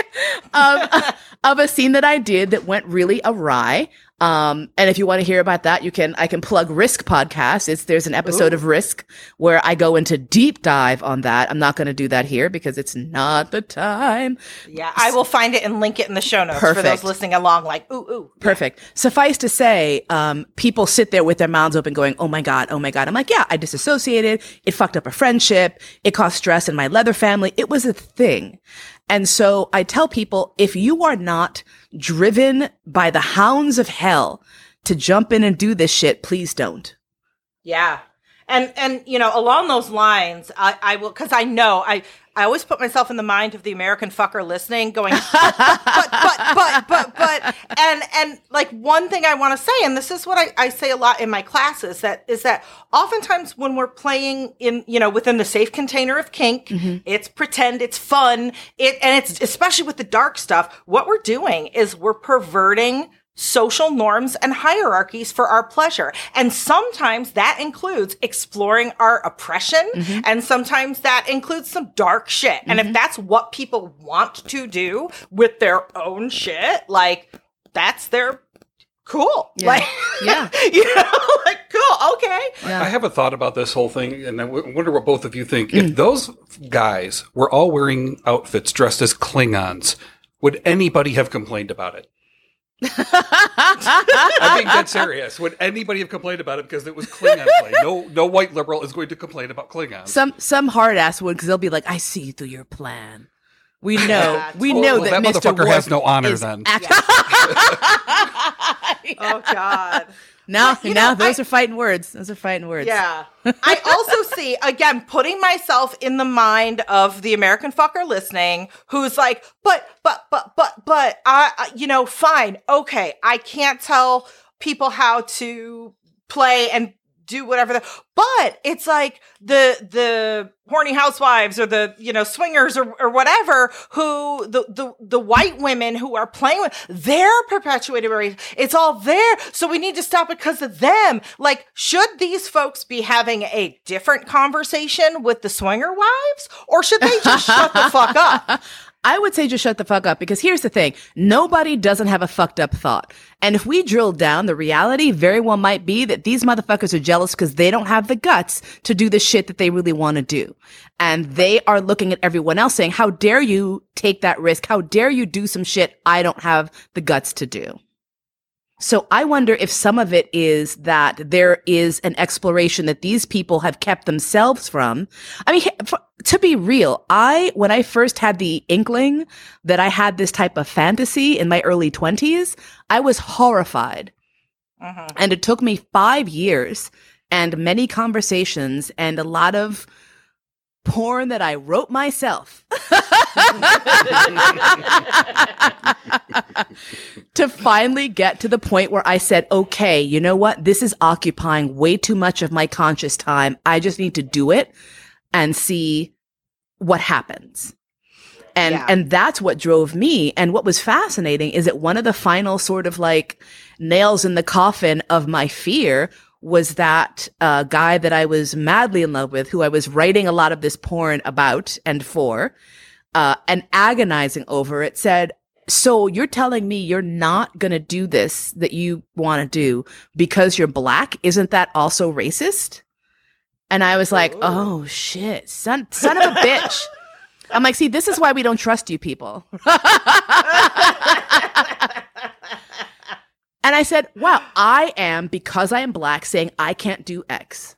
of, of a scene that I did that went really awry. Um, and if you want to hear about that, you can, I can plug Risk podcast. It's, there's an episode of Risk where I go into deep dive on that. I'm not going to do that here because it's not the time. Yeah. I will find it and link it in the show notes for those listening along, like, ooh, ooh. Perfect. Suffice to say, um, people sit there with their mouths open going, Oh my God. Oh my God. I'm like, yeah, I disassociated. It fucked up a friendship. It caused stress in my leather family. It was a thing. And so I tell people, if you are not driven by the hounds of hell to jump in and do this shit, please don't. Yeah. And and you know, along those lines, I, I will because I know I I always put myself in the mind of the American fucker listening, going, but but but but but but and and like one thing I want to say, and this is what I, I say a lot in my classes, that is that oftentimes when we're playing in, you know, within the safe container of kink, mm-hmm. it's pretend, it's fun, it and it's especially with the dark stuff, what we're doing is we're perverting social norms and hierarchies for our pleasure. And sometimes that includes exploring our oppression. Mm-hmm. And sometimes that includes some dark shit. And if mm-hmm. that's what people want to do with their own shit, like that's their cool. Yeah. Like, Yeah. you know, like cool. Okay. I have a thought about this whole thing, and I w- wonder what both of you think. If mm. those guys were all wearing outfits dressed as Klingons, would anybody have complained about it? I'm being dead serious. Would anybody have complained about it because it was Klingon play? No, no white liberal is going to complain about Klingons. Some, some hard ass would because they'll be like, I see through your plan. We know, Yeah, we know well, that, that Mr. motherfucker has no honor then. act- Oh God. Now, You now know, those I- are fighting words. Those are fighting words. Yeah. I also see, again, putting myself in the mind of the American fucker listening who's like, but, but, but, but, but, I, I- you know, fine. Okay. I can't tell people how to play and do whatever the, but it's like the, the horny housewives or the, you know, swingers or, or whatever who the, the, the white women who are playing with, they're perpetuating race. It's all there. So we need to stop it because of them. Like, should these folks be having a different conversation with the swinger wives or should they just shut the fuck up? I would say just shut the fuck up because here's the thing. Nobody doesn't have a fucked up thought. And if we drill down, the reality very well might be that these motherfuckers are jealous because they don't have the guts to do the shit that they really want to do. And they are looking at everyone else saying, how dare you take that risk? How dare you do some shit I don't have the guts to do? So I wonder if some of it is that there is an exploration that these people have kept themselves from. I mean, for, to be real, I, when I first had the inkling that I had this type of fantasy in my early twenties, I was horrified. Mm-hmm. And it took me five years and many conversations and a lot of porn that I wrote myself to finally get to the point where I said, okay, you know what? This is occupying way too much of my conscious time. I just need to do it and see what happens. And Yeah. and that's what drove me. And what was fascinating is that one of the final sort of like nails in the coffin of my fear was that uh, guy that I was madly in love with, who I was writing a lot of this porn about and for, uh, and agonizing over it, said, so you're telling me you're not going to do this that you want to do because you're black? Isn't that also racist? And I was like, oh shit, son, son of a bitch. I'm like, see, this is why we don't trust you people. and I said, wow, I am, because I am black, saying I can't do X.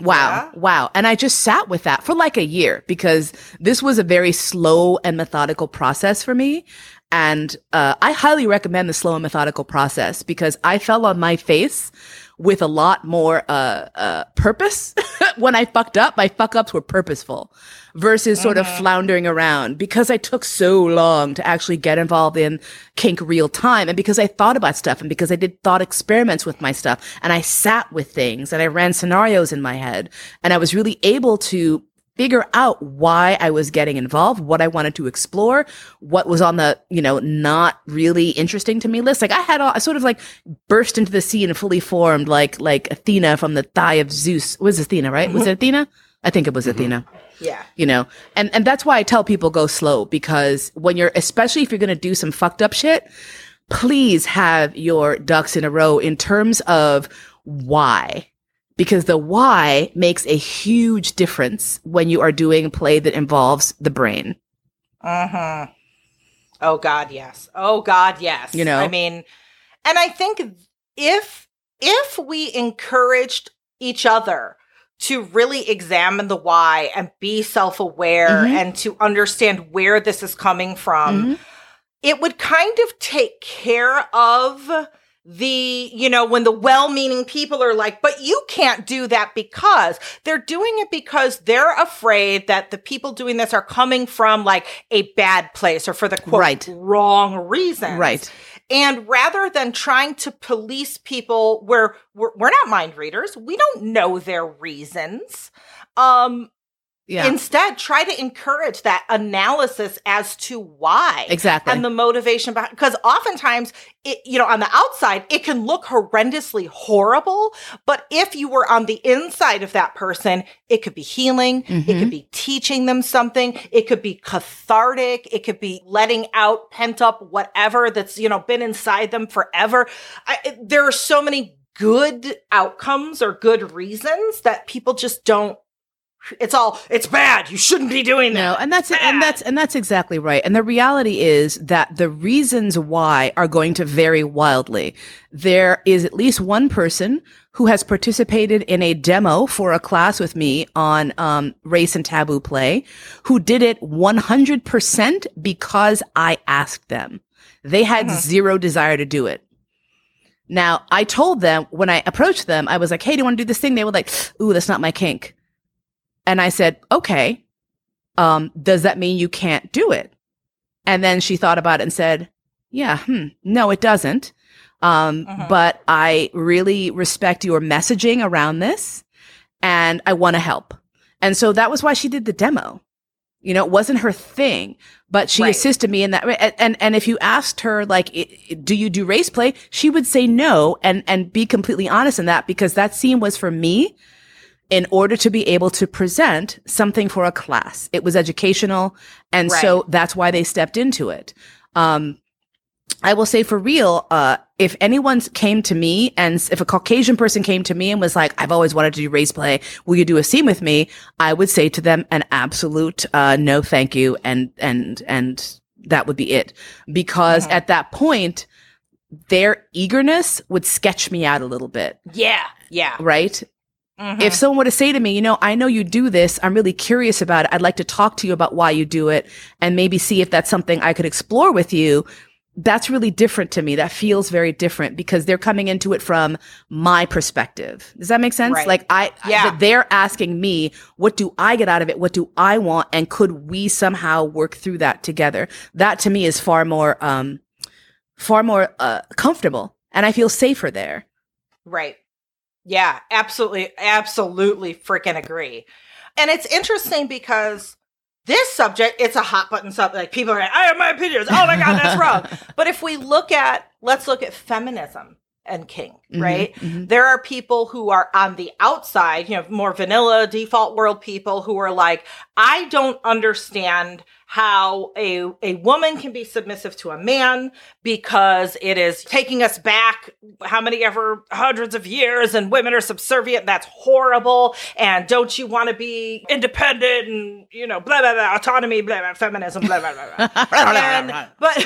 Wow. Yeah. Wow. And I just sat with that for like a year because this was a very slow and methodical process for me. And uh, I highly recommend the slow and methodical process because I fell on my face with a lot more uh, uh, purpose when I fucked up. My fuck ups were purposeful versus sort of floundering around because I took so long to actually get involved in kink real time and because I thought about stuff and because I did thought experiments with my stuff and I sat with things and I ran scenarios in my head and I was really able to figure out why I was getting involved, what I wanted to explore, what was on the, you know, not really interesting to me list. Like I had all, I sort of like burst into the scene and fully formed, like, like Athena from the thigh of Zeus. Was Athena, right? Was it mm-hmm. Athena? I think it was mm-hmm. Athena Yeah. you know and and that's why i tell people go slow because when you're especially if you're going to do some fucked up shit please have your ducks in a row in terms of why because the why makes a huge difference when you are doing play that involves the brain Mm-hmm. Oh God, yes. Oh God, yes. You know? I mean, and I think if if we encouraged each other to really examine the why and be self-aware Mhm. and to understand where this is coming from, Mhm. it would kind of take care of the, you know, when the well meaning people are like, but you can't do that because they're doing it because they're afraid that the people doing this are coming from like a bad place or for the quote Right. wrong reasons. right And rather than trying to police people where we're, we're not mind readers, we don't know their reasons. Um, yeah. Instead, try to encourage that analysis as to why exactly. and the motivation behind because oftentimes it you know on the outside it can look horrendously horrible but if you were on the inside of that person it could be healing it Mhm. could be teaching them something it could be cathartic it could be letting out pent up whatever that's you know been inside them forever. I, it- there are so many good outcomes or good reasons that people just don't it's all it's bad you shouldn't be doing that No, and that's and that's and that's exactly right. And the reality is that the reasons why are going to vary wildly. There is at least one person who has participated in a demo for a class with me on um, race and taboo play, who did it 100% because I asked them. They had zero desire to do it. Now, I told them when I approached them, I was like, "Hey, do you want to do this thing?" They were like, "Ooh, that's not my kink." And I said, "Okay, um, does that mean you can't do it? And then she thought about it and said, yeah, hmm, no, it doesn't. Um, Mhm. but I really respect your messaging around this and I want to help. And so that was why she did the demo. You know, it wasn't her thing, but she Right. assisted me in that. And, and, and if you asked her, like, do you do race play? She would say no and, and be completely honest in that because that scene was for me in order to be able to present something for a class. It was educational. And so that's why they stepped into it. Um, I will say for real, uh, if anyone came to me and if a Caucasian person came to me and was like, I've always wanted to do race play. Will you do a scene with me? I would say to them an absolute, uh, no, thank you. And, and, and that would be it. Because at that point, their eagerness would sketch me out a little bit, yeah yeah right? Mhm. If someone were to say to me, you know, I know you do this. I'm really curious about it. I'd like to talk to you about why you do it and maybe see if that's something I could explore with you. That's really different to me. That feels very different because they're coming into it from my perspective. Does that make sense? Right. Like I, Yeah. that they're asking me, what do I get out of it? What do I want? And could we somehow work through that together? That to me is far more, um, far more, uh, comfortable and I feel safer there. Right. Yeah, absolutely, absolutely freaking agree. And it's interesting because this subject, it's a hot button subject. Like people are like, I have my opinions. Oh my God, that's wrong. but if we look at, let's look at feminism and kink, mm-hmm, right? Mm-hmm. There are people who are on the outside, you know, more vanilla default world people who are like, I don't understand how a a woman can be submissive to a man because it is taking us back how many ever hundreds of years and women are subservient that's horrible and don't you want to be independent and you know blah blah blah autonomy blah blah feminism blah blah blah, blah. and, but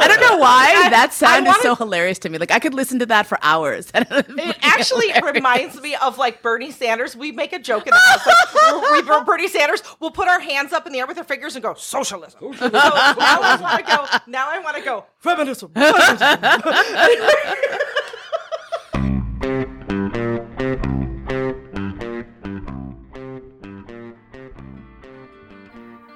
I don't know why that sounded wanted- so hilarious to me. Like I could listen to that for hours. It actually reminds me of like Bernie Sanders. We make a joke in the house. Like, we, Bernie Sanders will put our hands up in the air with our fingers and go socialism. So now I want to go. Now I want to go feminism.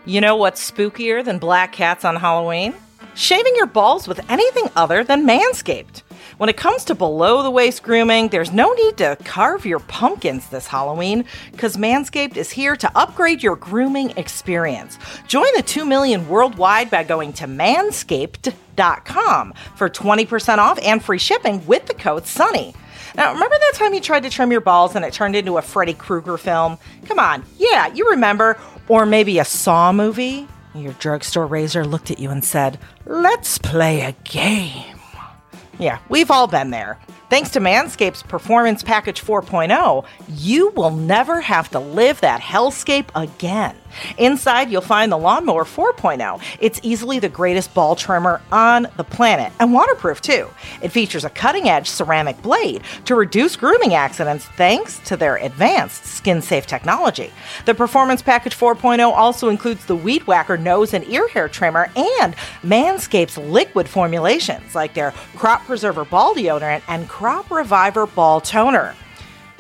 You know what's spookier than black cats on Halloween? Shaving your balls with anything other than Manscaped. When it comes to below the waist grooming, there's no need to carve your pumpkins this Halloween because Manscaped is here to upgrade your grooming experience. Join the 2 million worldwide by going to manscaped.com for 20% off and free shipping with the code SUNNY. Now, remember that time you tried to trim your balls and it turned into a Freddy Krueger film? Come on, yeah, you remember. Or maybe a Saw movie? Your drugstore razor looked at you and said, Let's play a game. Yeah, we've all been there. Thanks to Manscaped's Performance Package 4.0, you will never have to live that hellscape again. Inside, you'll find the Lawnmower 4.0. It's easily the greatest ball trimmer on the planet and waterproof too. It features a cutting edge ceramic blade to reduce grooming accidents thanks to their advanced skin safe technology. The Performance Package 4.0 also includes the Weed Whacker nose and ear hair trimmer and Manscaped's liquid formulations like their Crop Preserver Ball Deodorant and Crop Reviver Ball Toner.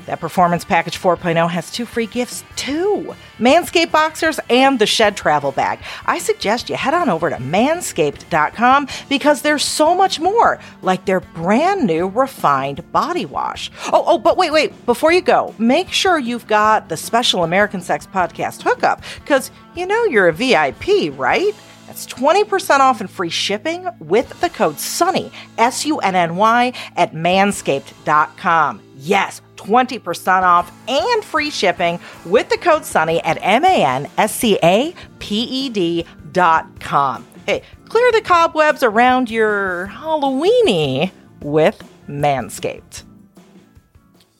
That Performance Package 4.0 has two free gifts too Manscaped Boxers and the Shed Travel Bag. I suggest you head on over to manscaped.com because there's so much more, like their brand new refined body wash. Oh, oh, but wait, wait, before you go, make sure you've got the special American Sex Podcast hookup because you know you're a VIP, right? That's 20% off and free shipping with the code SUNNY, S U N N Y, at manscaped.com. Yes, 20% off and free shipping with the code SUNNY at M A N S C A P E D dot com. Hey, clear the cobwebs around your Halloweeny with Manscaped.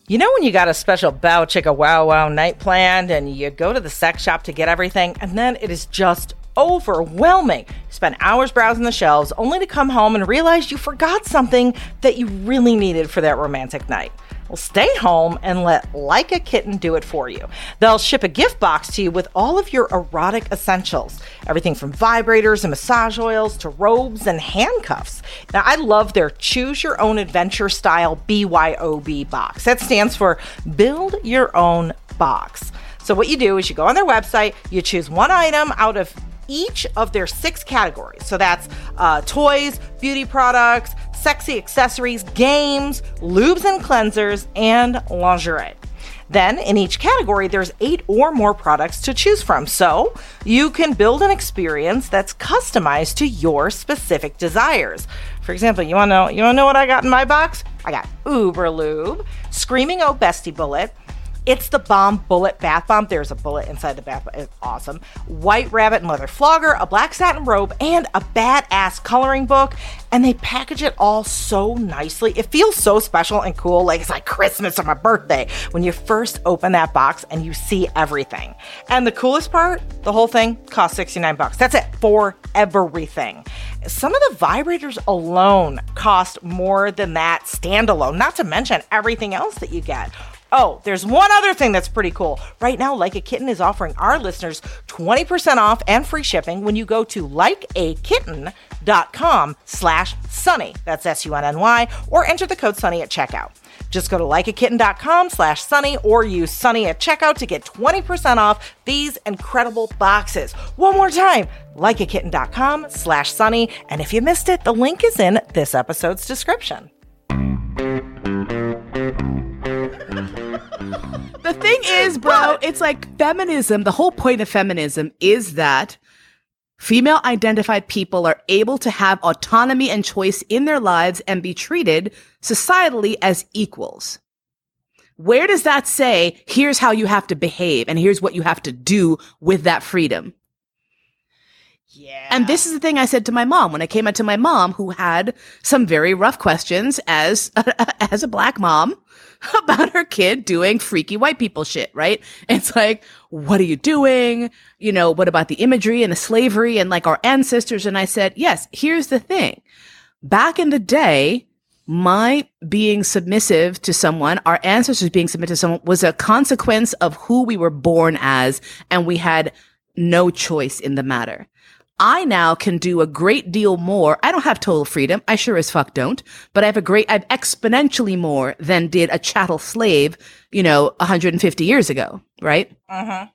You know when you got a special bow chicka wow wow night planned and you go to the sex shop to get everything and then it is just overwhelming. Spend hours browsing the shelves only to come home and realize you forgot something that you really needed for that romantic night. Well, stay home and let Like a Kitten do it for you. They'll ship a gift box to you with all of your erotic essentials everything from vibrators and massage oils to robes and handcuffs. Now, I love their Choose Your Own Adventure style BYOB box. That stands for Build Your Own Box. So, what you do is you go on their website, you choose one item out of each of their six categories. So that's uh, toys, beauty products, sexy accessories, games, lubes and cleansers, and lingerie. Then, in each category, there's eight or more products to choose from. So, you can build an experience that's customized to your specific desires. For example, you want to know you want to know what I got in my box? I got Uber Lube, Screaming Oh Bestie Bullet, it's the bomb bullet bath bomb. There's a bullet inside the bath. It's awesome. White rabbit and leather flogger, a black satin robe, and a badass coloring book. And they package it all so nicely. It feels so special and cool, like it's like Christmas or my birthday when you first open that box and you see everything. And the coolest part, the whole thing costs 69 bucks. That's it for everything. Some of the vibrators alone cost more than that standalone, not to mention everything else that you get. Oh, there's one other thing that's pretty cool. Right now, Like a Kitten is offering our listeners 20% off and free shipping when you go to likeakitten.com slash sunny. That's S-U-N-N-Y, or enter the code sunny at checkout. Just go to likeakitten.com slash sunny or use sunny at checkout to get 20% off these incredible boxes. One more time, likeakitten.com slash sunny. And if you missed it, the link is in this episode's description. Is, bro, it's like feminism. The whole point of feminism is that female identified people are able to have autonomy and choice in their lives and be treated societally as equals. Where does that say, here's how you have to behave and here's what you have to do with that freedom? Yeah. And this is the thing I said to my mom when I came out to my mom, who had some very rough questions as as a black mom about her kid doing freaky white people shit. Right? It's like, what are you doing? You know, what about the imagery and the slavery and like our ancestors? And I said, yes. Here's the thing. Back in the day, my being submissive to someone, our ancestors being submissive to someone, was a consequence of who we were born as, and we had no choice in the matter. I now can do a great deal more. I don't have total freedom. I sure as fuck don't, but I have a great, I have exponentially more than did a chattel slave, you know, 150 years ago, right? Mhm.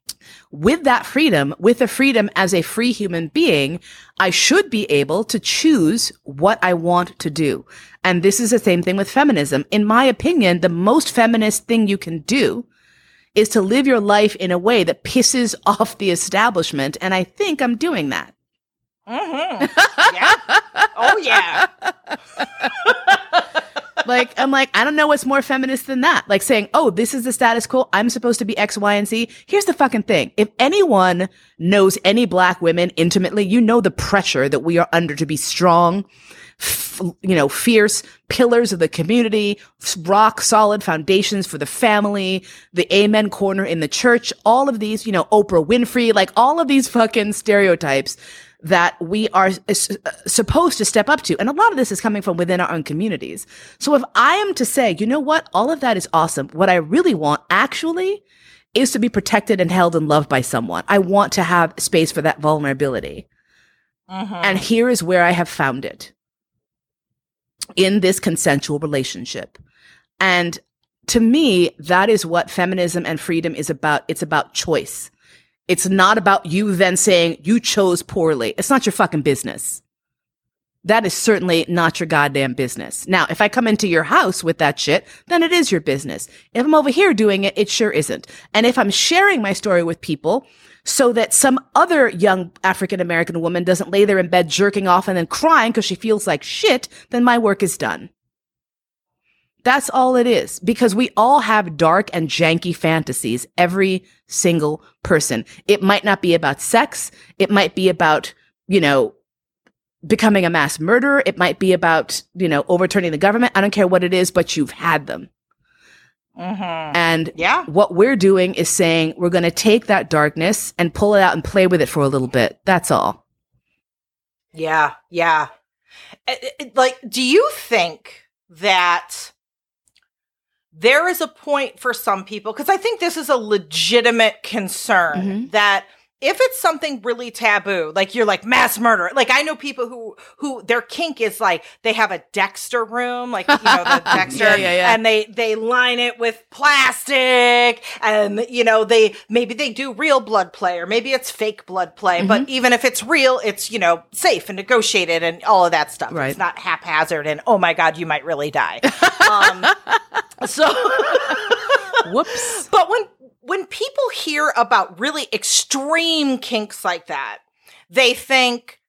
With that freedom, with the freedom as a free human being, I should be able to choose what I want to do. And this is the same thing with feminism. In my opinion, the most feminist thing you can do is to live your life in a way that pisses off the establishment. And I think I'm doing that. Mhm. Yeah. Oh yeah. like I'm like, I don't know what's more feminist than that. Like saying, oh, this is the status quo. I'm supposed to be X, Y, and Z. Here's the fucking thing. If anyone knows any black women intimately, you know the pressure that we are under to be strong, f- you know, fierce pillars of the community, rock solid foundations for the family, the amen corner in the church, all of these, you know, Oprah Winfrey, like all of these fucking stereotypes that we are uh, supposed to step up to. And a lot of this is coming from within our own communities. So if I am to say, you know what, all of that is awesome. What I really want actually is to be protected and held and loved by someone. I want to have space for that vulnerability. Mhm. And here is where I have found it in this consensual relationship. And to me, that is what feminism and freedom is about. It's about choice. It's not about you then saying you chose poorly. It's not your fucking business. That is certainly not your goddamn business. Now, if I come into your house with that shit, then it is your business. If I'm over here doing it, it sure isn't. And if I'm sharing my story with people so that some other young African American woman doesn't lay there in bed jerking off and then crying because she feels like shit, then my work is done. That's all it is because we all have dark and janky fantasies, every single person. It might not be about sex. It might be about, you know, becoming a mass murderer. It might be about, you know, overturning the government. I don't care what it is, but you've had them. Mhm. And Yeah. what we're doing is saying we're going to take that darkness and pull it out and play with it for a little bit. That's all. Yeah, yeah. It- it- like, do you think that there is a point for some people? Because I think this is a legitimate concern Mhm. that if it's something really taboo, like you're like mass murder, like I know people who who their kink is like they have a Dexter room, like you know the Dexter, Yeah, yeah, yeah. and they they line it with plastic, and you know they maybe they do real blood play or maybe it's fake blood play, Mm-hmm. but even if it's real, it's you know safe and negotiated and all of that stuff. Right. It's not haphazard and oh my god, you might really die. um, so. Whoops. But when when people hear about really extreme kinks like that, they think,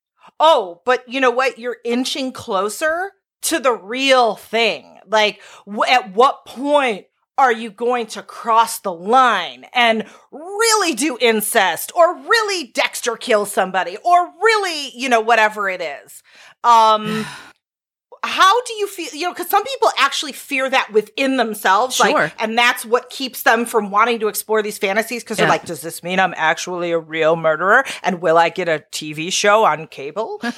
"Oh, but you know what? You're inching closer to the real thing. Like w- at what point are you going to cross the line and really do incest or really Dexter kill somebody or really, you know, whatever it is?" Um how do you feel you know because some people actually fear that within themselves Sure. like and that's what keeps them from wanting to explore these fantasies because Yeah. they're like does this mean i'm actually a real murderer and will i get a tv show on cable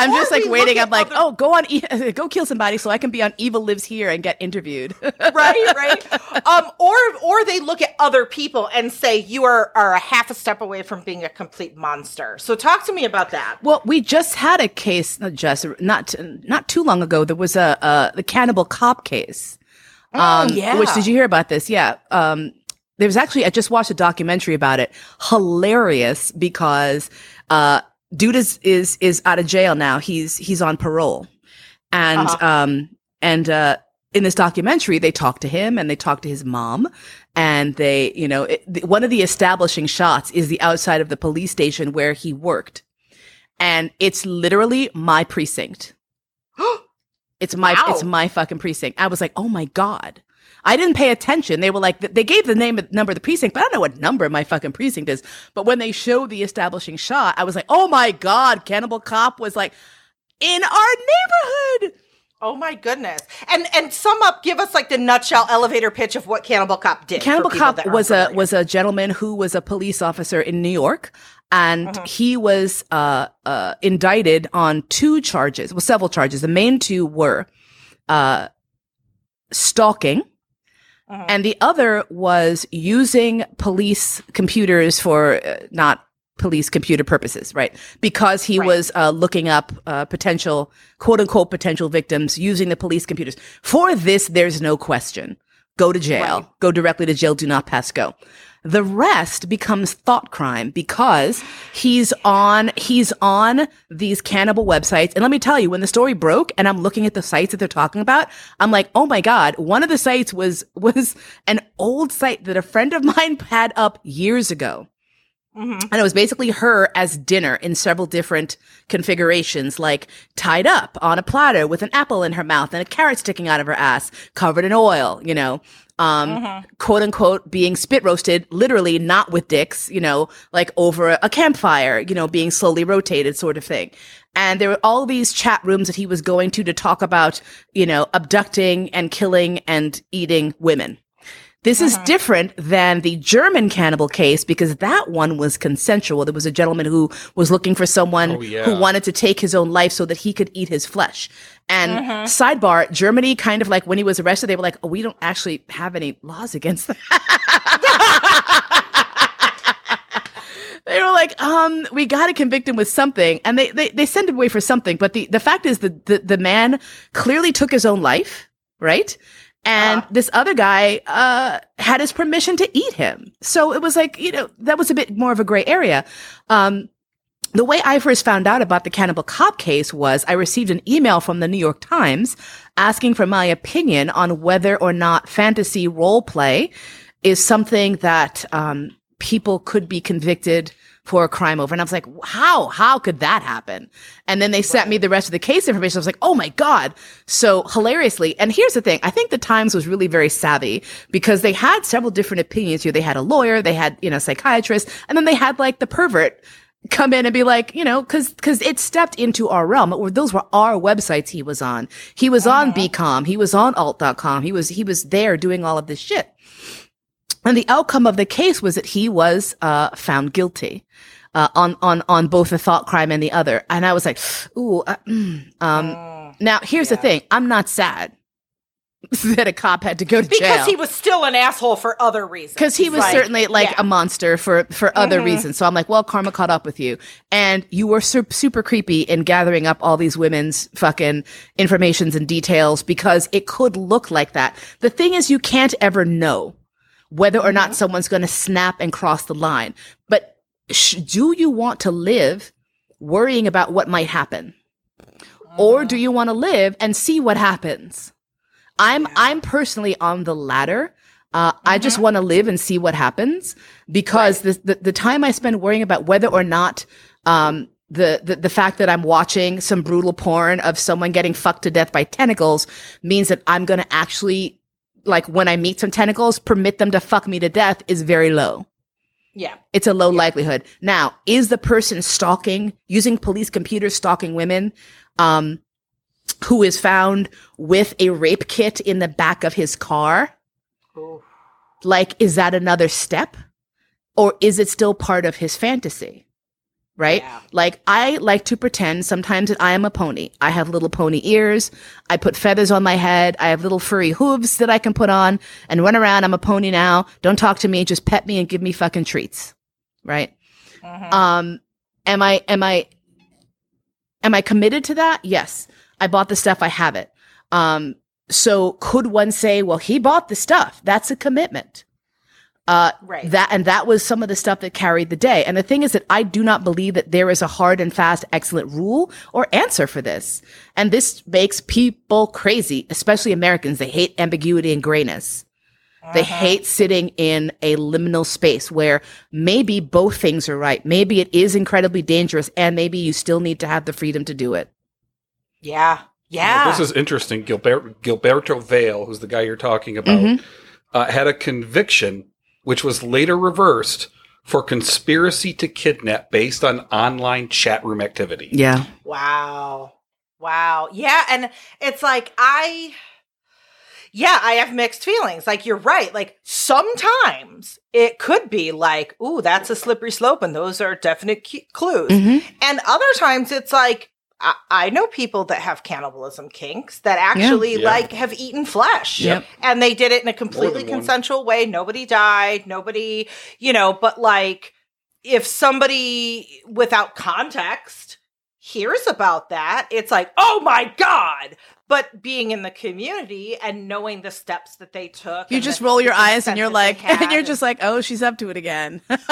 I'm Or just like waiting. I'm like, other- oh, go on, e- go kill somebody so I can be on Evil Lives Here and get interviewed. right right um or or they look at other people and say you are are a half a step away from being a complete monster so talk to me about that well, we just had a case, not just not not too long ago. There was a a the cannibal cop case. Um, yeah. Which did you hear about this? Yeah. Um, there was actually I just watched a documentary about it. Hilarious because uh, dude is is is out of jail now. He's he's on parole, and Uh-huh. um and uh in this documentary, they talk to him and they talk to his mom. And they, you know, it, the, one of the establishing shots is the outside of the police station where he worked. And it's literally my precinct. it's my, Wow. it's my fucking precinct. I was like, oh my God. I didn't pay attention. They were like, they gave the name, of the number of the precinct, but I don't know what number my fucking precinct is. But when they showed the establishing shot, I was like, oh my God, Cannibal Cop was like in our neighborhood. Oh my goodness! And and sum up, give us like the nutshell elevator pitch of what Cannibal Cop did. Cannibal Cop was a familiar. was a gentleman who was a police officer in New York, and Uh-huh. he was uh, uh, indicted on two charges. Well, several charges. The main two were uh, stalking, Uh-huh. and the other was using police computers for uh, not police computer purposes, right? Because he Right. was uh, looking up uh, potential, quote unquote, potential victims using the police computers. For this, there's no question. Go to jail. Right. Go directly to jail. Do not pass go. The rest becomes thought crime because he's on he's on these cannibal websites. And let me tell you, when the story broke and I'm looking at the sites that they're talking about, I'm like, oh my God, one of the sites was was an old site that a friend of mine had up years ago. Mhm. And it was basically her as dinner in several different configurations, like tied up on a platter with an apple in her mouth and a carrot sticking out of her ass, covered in oil, you know, um, quote unquote, being spit roasted, literally not with dicks, you know, like over a campfire, you know, being slowly rotated sort of thing. And there were all these chat rooms that he was going to to talk about, you know, abducting and killing and eating women. This is different than the German cannibal case because that one was consensual. There was a gentleman who was looking for someone Oh, yeah. who wanted to take his own life so that he could eat his flesh. And sidebar, Germany kind of like when he was arrested, they were like, oh, we don't actually have any laws against that. they were like, um, we got to convict him with something. And they, they, they sent him away for something. But the, the fact is that the, the man clearly took his own life, right? And this other guy uh, had his permission to eat him. So it was like, you know, that was a bit more of a gray area. Um, the way I first found out about the Cannibal Cop case was I received an email from the New York Times asking for my opinion on whether or not fantasy role play is something that um, people could be convicted for a crime over. And I was like, how? How could that happen? And then they sent me the rest of the case information. I was like, oh my God. So hilariously, and here's the thing. I think the Times was really very savvy because they had several different opinions here. They had a lawyer, they had, you know, psychiatrist, and then they had like the pervert come in and be like, you know, cause, cause it stepped into our realm. Those were our websites he was on. He was on uh-huh. BCom. He was on alt.com. He was, he was there doing all of this shit. And the outcome of the case was that he was uh, found guilty uh, on on on both the thought crime and the other. And I was like, ooh. Uh, mm, um, now here's the thing: I'm not sad that a cop had to go to because jail he was still an asshole for other reasons. because he was Like, certainly like yeah. Mm-hmm. a monster for for other reasons. So I'm like, well, karma caught up with you, and you were su- super creepy in gathering up all these women's fucking informations and details because it could look like that. The thing is, you can't ever know whether or Mm-hmm. not someone's going to snap and cross the line. But sh- do you want to live worrying about what might happen, or do you want to live and see what happens? I'm I'm personally on the latter. Uh, I just want to live and see what happens because the, the the time I spend worrying about whether or not um the, the the fact that I'm watching some brutal porn of someone getting fucked to death by tentacles means that I'm gonna actually like when I meet some tentacles permit them to fuck me to death is very low. yeah. It's a low likelihood. Now, is the person stalking, using police computers stalking women, um, who is found with a rape kit in the back of his car? Like, is that another step? Or is it still part of his fantasy? Right? Yeah. Like, I like to pretend sometimes that I am a pony. I have little pony ears. I put feathers on my head. I have little furry hooves that I can put on and run around. I'm a pony now. Don't talk to me. Just pet me and give me fucking treats. Right? Um, am I, am I, am I committed to that? Yes. I bought the stuff. I have it. Um, so could one say, well, he bought the stuff. That's a commitment. Uh, Right. That and that was some of the stuff that carried the day. And the thing is that I do not believe that there is a hard and fast, excellent rule or answer for this. And this makes people crazy, especially Americans. They hate ambiguity and grayness. They hate sitting in a liminal space where maybe both things are right. Maybe it is incredibly dangerous, and maybe you still need to have the freedom to do it. Yeah. Yeah. This is interesting. Gilbert, Gilberto Valle, who's the guy you're talking about, Mm-hmm. uh, had a conviction which was later reversed for conspiracy to kidnap based on online chat room activity. Yeah. Wow. Wow. Yeah. And it's like, I, yeah, I have mixed feelings. Like, you're right. Like, sometimes it could be like, ooh, that's a slippery slope, and those are definite key- clues. Mhm. And other times it's like, I, I know people that have cannibalism kinks that actually Yeah. like have eaten flesh. Yep. And they did it in a completely one. consensual way. Nobody died. Nobody, you know, but like if somebody without context hears about that, it's like, oh my God. But being in the community and knowing the steps that they took. You just the- roll your eyes and you're like, and you're just like, oh, she's up to it again. Yeah,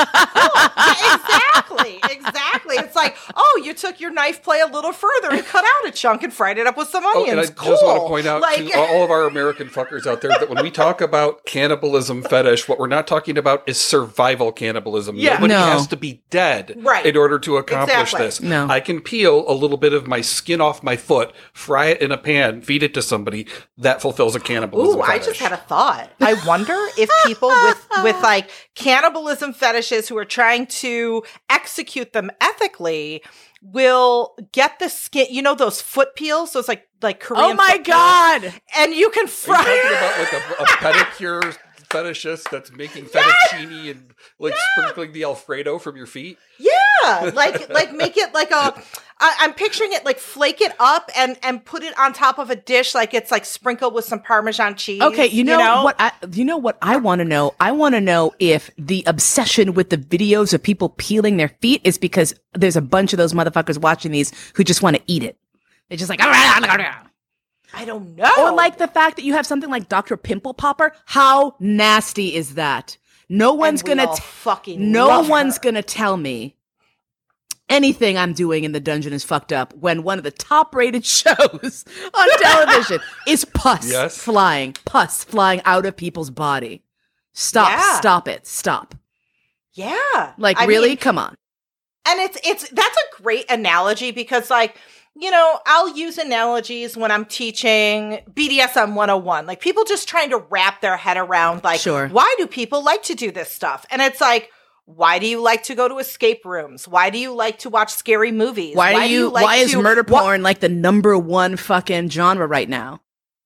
exactly, exactly. It's like, oh, you took your knife play a little further and cut out a chunk and fried it up with some Oh, onions. and I cool. just want to point out like, to all of our American fuckers out there that when we talk about cannibalism fetish, what we're not talking about is survival cannibalism. Yeah. Nobody No. has to be dead Right. in order to accomplish Exactly. this. No. I can peel a little bit of my skin off my foot, fry it in a pan, feed it to somebody. That fulfills a cannibalism Ooh, I just had a thought. I wonder if people with with like cannibalism fetishes who are trying to execute them ethically will get the skin. You know those foot peels, those like like oh Korean. oh my foot peels? God. And you can Are fry. you talking about like a, a pedicure fetishist that's making fettuccine and like sprinkling the Alfredo from your feet? Yeah, like like make it like a. I, I'm picturing it like flake it up and and put it on top of a dish like it's like sprinkled with some Parmesan cheese. Okay, you know, what? I, you know what I want to know. I want to know if the obsession with the videos of people peeling their feet is because there's a bunch of those motherfuckers watching these who just want to eat it. They're just like, ah, ah, ah, I don't know. or like the fact that you have something like Dr. Pimple Popper. How nasty is that? No one's gonna t- fucking no love one's her. gonna tell me anything I'm doing in the dungeon is fucked up when one of the top rated shows on television is pus Yes. flying, pus flying out of people's body. Stop, Yeah. stop it, stop. Yeah, Like I really? mean, Come on. and it's it's that's a great analogy because like you know i'll use analogies when i'm teaching bdsm 101 like people just trying to wrap their head around like Sure. why do people like to do this stuff and it's like why do you like to go to escape rooms why do you like to watch scary movies Why, do you, like why is murder porn like the number one fucking genre right now?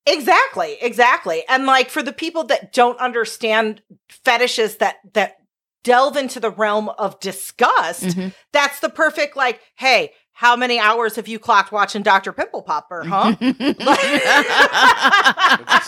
Exactly, exactly. And like for the people that don't understand fetishes that that delve into the realm of disgust, Mm-hmm. that's the perfect like, hey, how many hours have you clocked watching Dr. Pimple Popper, huh? It's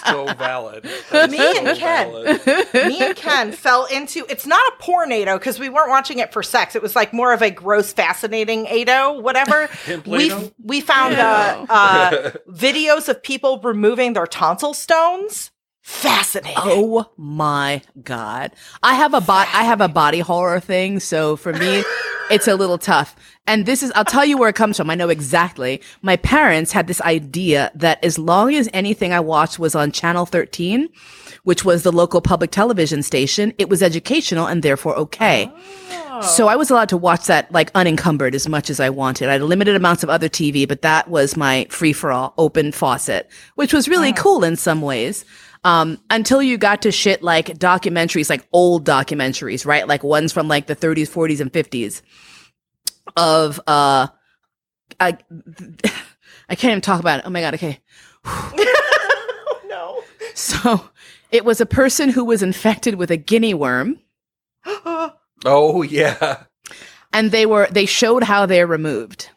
so valid. That is Me so and Ken. valid. Me and Ken fell into it's not a pornado because we weren't watching it for sex. It was like more of a gross, fascinating ado, whatever. we we found uh, uh, videos of people removing their tonsil stones. Fascinating. Oh my god. I have a bot I have a body horror thing, so for me it's a little tough. And this is I'll tell you where it comes from. I know exactly. My parents had this idea that as long as anything I watched was on channel 13, which was the local public television station, it was educational and therefore okay. So I was allowed to watch that like unencumbered as much as I wanted. I had limited amounts of other TV, but that was my free for all open faucet, which was really cool in some ways. Um, until you got to shit like documentaries, like old documentaries, right? Like ones from like the 30s, 40s, and 50s of, uh, I, I can't even talk about it. Oh my God. Okay. Oh no. So it was a person who was infected with a guinea worm Oh yeah. and they were, they showed how they're removed.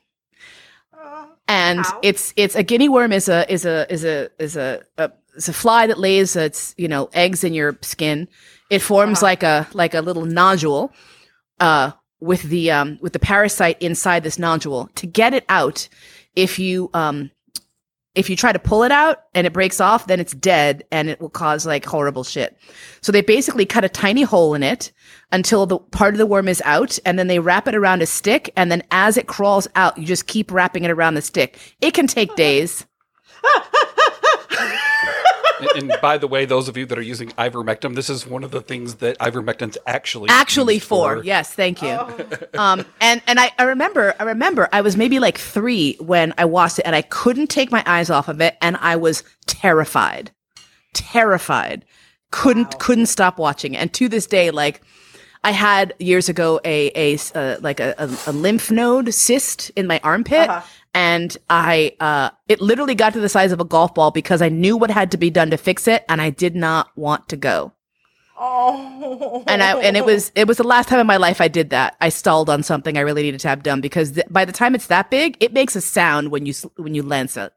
and How? it's it's a guinea worm is a is a is a is a, a it's a fly that lays its you know eggs in your skin. It forms like a like a little nodule, uh, with the um with the parasite inside this nodule. To get it out, if you um if you try to pull it out and it breaks off, then it's dead and it will cause like horrible shit. So they basically cut a tiny hole in it until the part of the worm is out and then they wrap it around a stick. And then as it crawls out, you just keep wrapping it around the stick. It can take days. and, and by the way, those of you that are using ivermectin, this is one of the things that ivermectin's actually actually used for. Yes, thank you. Um, and and I, I remember I remember I was maybe like three when I watched it, and I couldn't take my eyes off of it, and I was terrified, terrified. Couldn't couldn't stop watching, it. and to this day, like. I had years ago a a uh, like a, a, a lymph node cyst in my armpit, Uh-huh. And I uh, it literally got to the size of a golf ball because I knew what had to be done to fix it, and I did not want to go Oh. and I and it was it was the last time in my life I did that. I stalled on something I really needed to have done because th- by the time it's that big, it makes a sound when you when you lance it.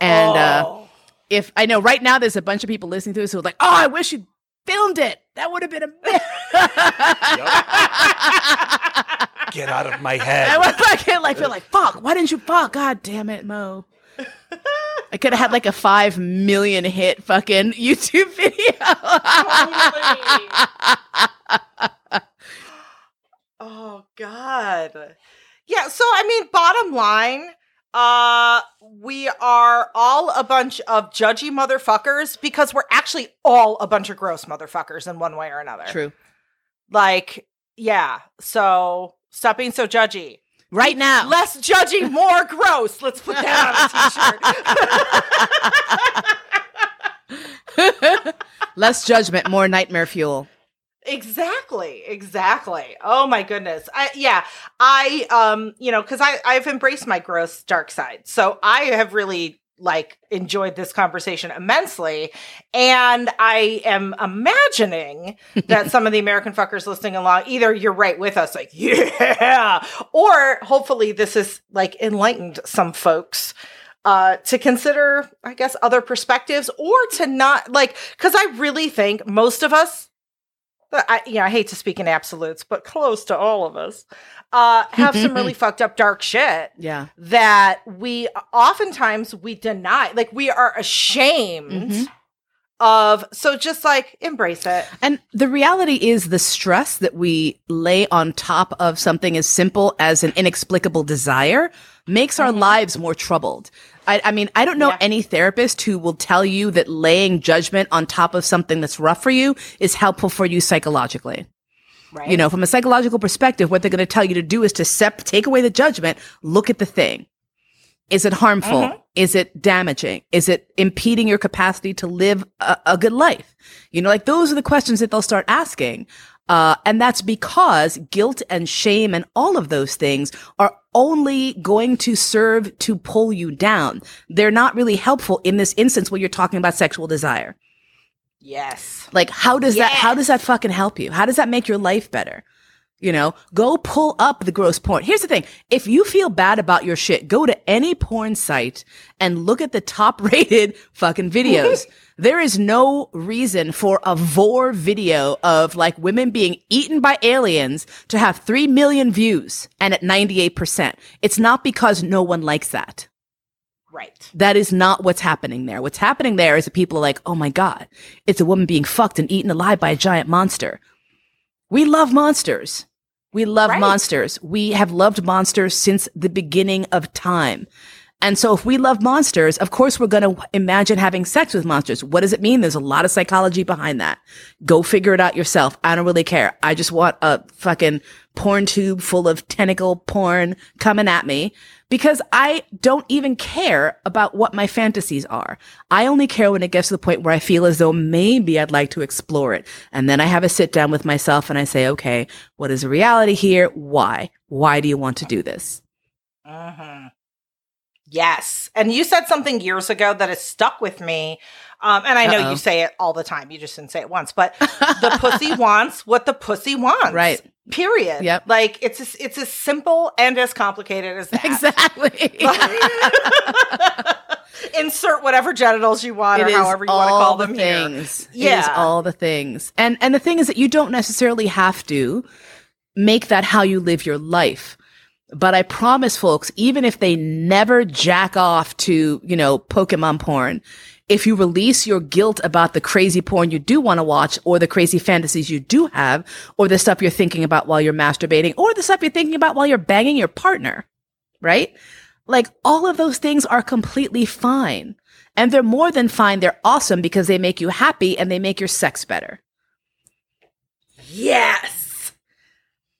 And uh, Oh. if I know right now, there's a bunch of people listening to this who are like, "Oh, I wish you filmed it. That would have been amazing." Get out of my head. I head. was like, like feel like, "Fuck, why didn't you fuck? God damn it, Mo." I could have had like a five million hit fucking YouTube video. oh god yeah so i mean bottom line uh we are all a bunch of judgy motherfuckers because we're actually all a bunch of gross motherfuckers in one way or another True. like yeah so stop being so judgy Right now. less judgy more gross let's put that on a t-shirt Less judgment, more nightmare fuel. Exactly, exactly. Oh my goodness. I yeah, I um, you know, cuz I I've embraced my gross dark side. So I have really like enjoyed this conversation immensely and I am imagining that some of the American fuckers listening along either you're right with us like yeah or hopefully this is like enlightened some folks uh, to consider, I guess, other perspectives or to not like, because I really think most of us, I, you know, I hate to speak in absolutes, but close to all of us, uh, have some really fucked up dark shit Yeah. that we oftentimes we deny, like we are ashamed Mhm. of. So just like embrace it. And the reality is the stress that we lay on top of something as simple as an inexplicable desire makes our lives more troubled. I, I mean, I don't know Yeah. any therapist who will tell you that laying judgment on top of something that's rough for you is helpful for you psychologically. Right. You know, from a psychological perspective, what they're going to tell you to do is to sep- take away the judgment, look at the thing. Is it harmful? Mhm. Is it damaging? Is it impeding your capacity to live a, a good life? You know, like those are the questions that they'll start asking. Uh, and that's because guilt and shame and all of those things are only going to serve to pull you down. They're not really helpful in this instance where you're talking about sexual desire. yes. Like, how does that, how does that fucking help you? How does that make your life better? You know, go pull up the gross porn. Here's the thing. If you feel bad about your shit, go to any porn site and look at the top rated fucking videos. there is no reason for a vor video of like women being eaten by aliens to have 3 million views and at 98%. It's not because no one likes that. Right. That is not what's happening there. What's happening there is that people are like, oh my God, it's a woman being fucked and eaten alive by a giant monster. We love monsters. We love Right. monsters. We have loved monsters since the beginning of time. And so if we love monsters, of course we're going to imagine having sex with monsters. What does it mean? There's a lot of psychology behind that. Go figure it out yourself. I don't really care. I just want a fucking porn tube full of tentacle porn coming at me because I don't even care about what my fantasies are. I only care when it gets to the point where I feel as though maybe I'd like to explore it. And then I have a sit down with myself and I say, okay, what is the reality here? Why? Why do you want to do this? Mhm. Yes. And you said something years ago that has stuck with me. Um, and I know Uh-oh. you say it all the time. You just didn't say it once, but the pussy wants what the pussy wants. Right. Period. Yep. Like it's as, it's as simple and as complicated as that. Exactly. Insert whatever genitals you want It or however you want to call the them here. things. It is Yeah. all the things. And and the thing is that you don't necessarily have to make that how you live your life. But I promise folks, even if they never jack off to, you know, Pokemon porn, if you release your guilt about the crazy porn you do want to watch or the crazy fantasies you do have or the stuff you're thinking about while you're masturbating or the stuff you're thinking about while you're banging your partner, right? Like all of those things are completely fine. And they're more than fine. They're awesome because they make you happy and they make your sex better. Yes.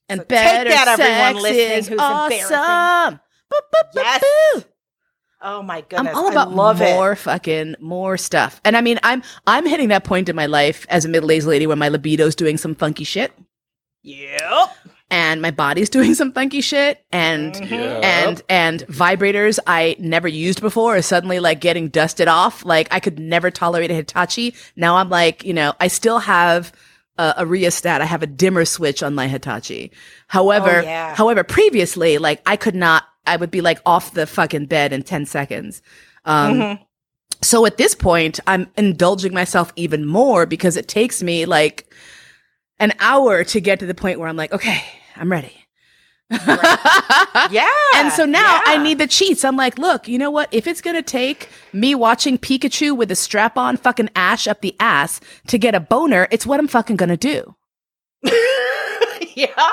And So take better that, everyone sex listening is who's awesome. Boop, boop, boop, Yes. boop. Oh my goodness. I'm all about I love more it. fucking more stuff. And I mean, I'm I'm hitting that point in my life as a middle-aged lady where my libido's doing some funky shit Yep. and my body's doing some funky shit and mm-hmm. Yeah. and and vibrators I never used before are suddenly like getting dusted off. Like I could never tolerate a Hitachi. Now I'm like, you know, I still have a, a rheostat. I have a dimmer switch on my Hitachi. However, Oh, yeah. however, previously, like I could not. I would be like off the fucking bed in ten seconds. Um, Mhm. so at this point, I'm indulging myself even more because it takes me like an hour to get to the point where I'm like, okay, I'm ready. Yeah. And so now I need the cheats. I'm like, look, you know what? If it's going to take me watching Pikachu with a strap on fucking ash up the ass to get a boner, it's what I'm fucking going to do. yeah.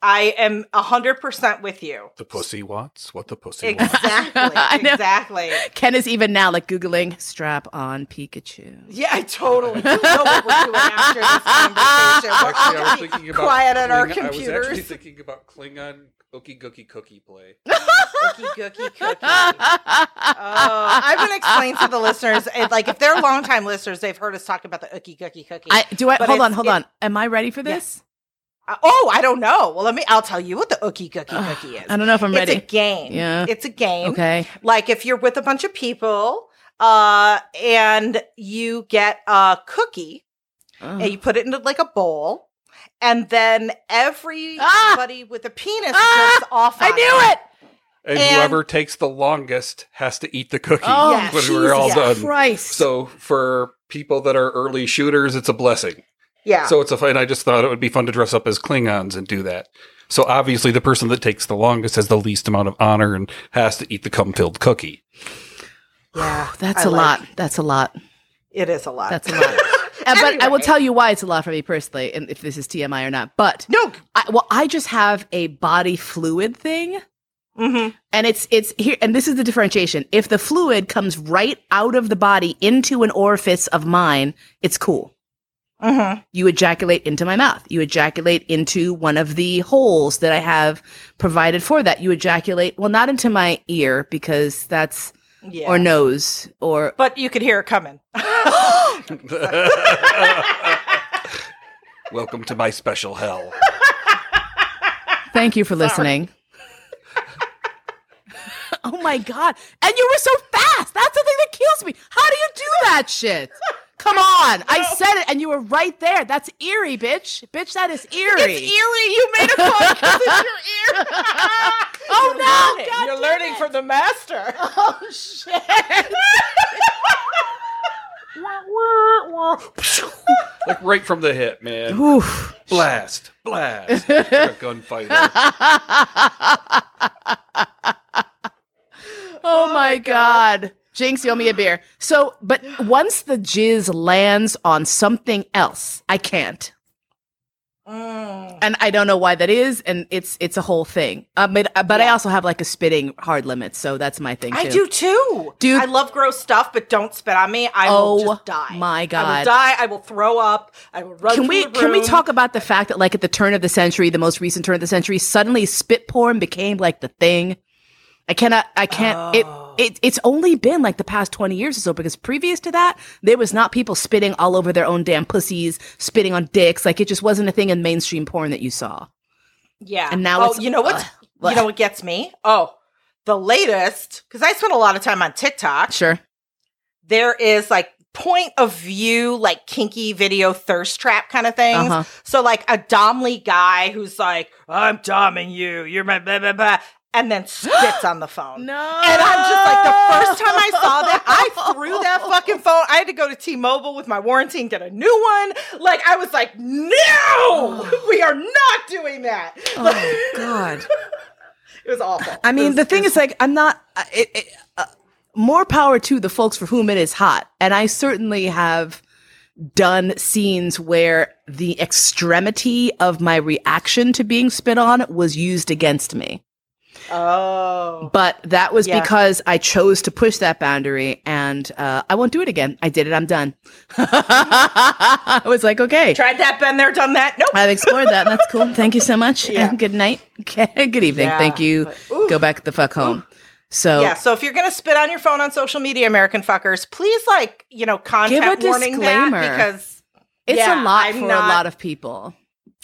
I am 100% with you. The pussy wants what the pussy wants. Exactly. I exactly. Ken is even now like Googling strap on Pikachu. Yeah, I totally do know what we're doing after this conversation. We're Actually, I was gonna thinking about quiet at our Kling- I was actually thinking about Klingon Ookie Gookie Cookie play. Cookie, cookie, cookie. Oh, I'm going to explain to the listeners. it- Like, if they're longtime listeners, they've heard us talk about the ookie cookie cookie. I do I But hold on, hold it- on. Am I ready for this? Uh, oh, I don't know. Well, let me. I'll tell you what the ookie cookie cookie is. I don't know if I'm it's ready. It's a game. Yeah. it's a game. Okay. Like if you're with a bunch of people, uh, and you get a cookie Ugh. and you put it into like a bowl, and then everybody Ah! with a penis Ah! jerks off. I knew it. And, And- whoever takes the longest has to eat the cookie Oh, Yes. when we're all done. Christ. So for people that are early shooters, it's a blessing. Yeah. So it's a fun. I just thought it would be fun to dress up as Klingons and do that. So obviously, the person that takes the longest has the least amount of honor and has to eat the cum-filled cookie. yeah, That's a a lot. That's a lot. It is a lot. That's a lot. Uh, But I will tell you why it's a lot for me personally, and if this is TMI or not. But no. I, well, I just have a body fluid thing, Mm-hmm. and it's it's here, and this is the differentiation. If the fluid comes right out of the body into an orifice of mine, it's cool. Mm-hmm. You ejaculate into my mouth. You ejaculate into one of the holes that I have provided for that. You ejaculate, well, not into my ear because that's Yeah. or nose or but you could hear it coming. Welcome to my special hell. Thank you for listening. oh my god. And you were so fast. That's the thing that kills me. How do you do that shit? Come on. I said it and you were right there. That's eerie, bitch. Bitch, that is eerie. It's eerie. You made a point because it's your ear. Oh, You're no. learning. God You're learning it. from the master. Oh shit. like right from the hip, man. Oof. Blast, blast. Like a gunfighter. Oh, oh my god. Jinx, you owe me a beer. So, but once the jizz lands on something else, I can't. Mm. and I don't know why that is, and it's it's a whole thing. Uh, but but I also have like a spitting hard limit, so that's my thing. Too. I do too. Dude. I love gross stuff, but don't spit on me. I Oh, will just die. my God, I will die. I will throw up. I will run Can we can we talk about the fact that like at the turn of the century, the most recent turn of the century, suddenly spit porn became like the thing. I cannot. I can't. Oh. It it it's only been like the past twenty years or so because previous to that, there was not people spitting all over their own damn pussies, spitting on dicks. Like it just wasn't a thing in mainstream porn that you saw. Yeah. And now oh, it's- you know what? ugh. you know what gets me? Oh, the latest because I spend a lot of time on TikTok. Sure. There is like point of view, like kinky video thirst trap kind of things. Uh-huh. So like a domly guy who's like, "I'm doming you. You're my blah blah blah," and then spits on the phone. No. And I'm just like, the first time I saw that, I threw that fucking phone. I had to go to T-Mobile with my warranty and get a new one. Like, I was like, no, we are not doing that. Oh God. It was awful. I mean, was- the thing was is, like, I'm not. uh, It, it, uh, more power to the folks for whom it is hot, and I certainly have done scenes where the extremity of my reaction to being spit on was used against me. Oh. But that was Yeah. because I chose to push that boundary, and uh, I won't do it again. I did it. I'm done. I was like, okay. Tried that, been there, done that. Nope. I've explored that. That's cool. Thank you so much. Yeah. And good night. Okay. Good evening. Yeah, Thank you. but- Go back the fuck home. So Yeah, so if you're gonna spit on your phone on social media, American fuckers, please like you know content warning that because it's yeah, a lot I'm for not- a lot of people.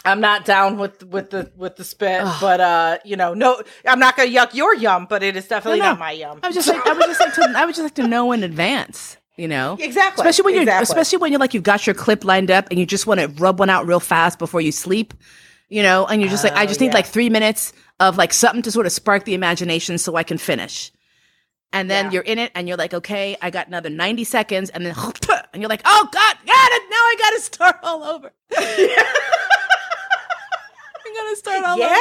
I'm not down with with the with the spit, Ugh. but uh, you know, no, I'm not gonna yuck your yum, but it is definitely No, no. not my yum. I would just like I would just like to I would just like to know in advance, you know? exactly, Especially when you're especially when you're like you've got your clip lined up and you just want to rub one out real fast before you sleep. You know, and you're just like, I Oh, just need yeah. like three minutes of like something to sort of spark the imagination so I can finish. And then Yeah. you're in it and you're like, okay, I got another 90 seconds. And then, and you're like, oh God, got it. Now I got to start all over. I got to start all yeah. over.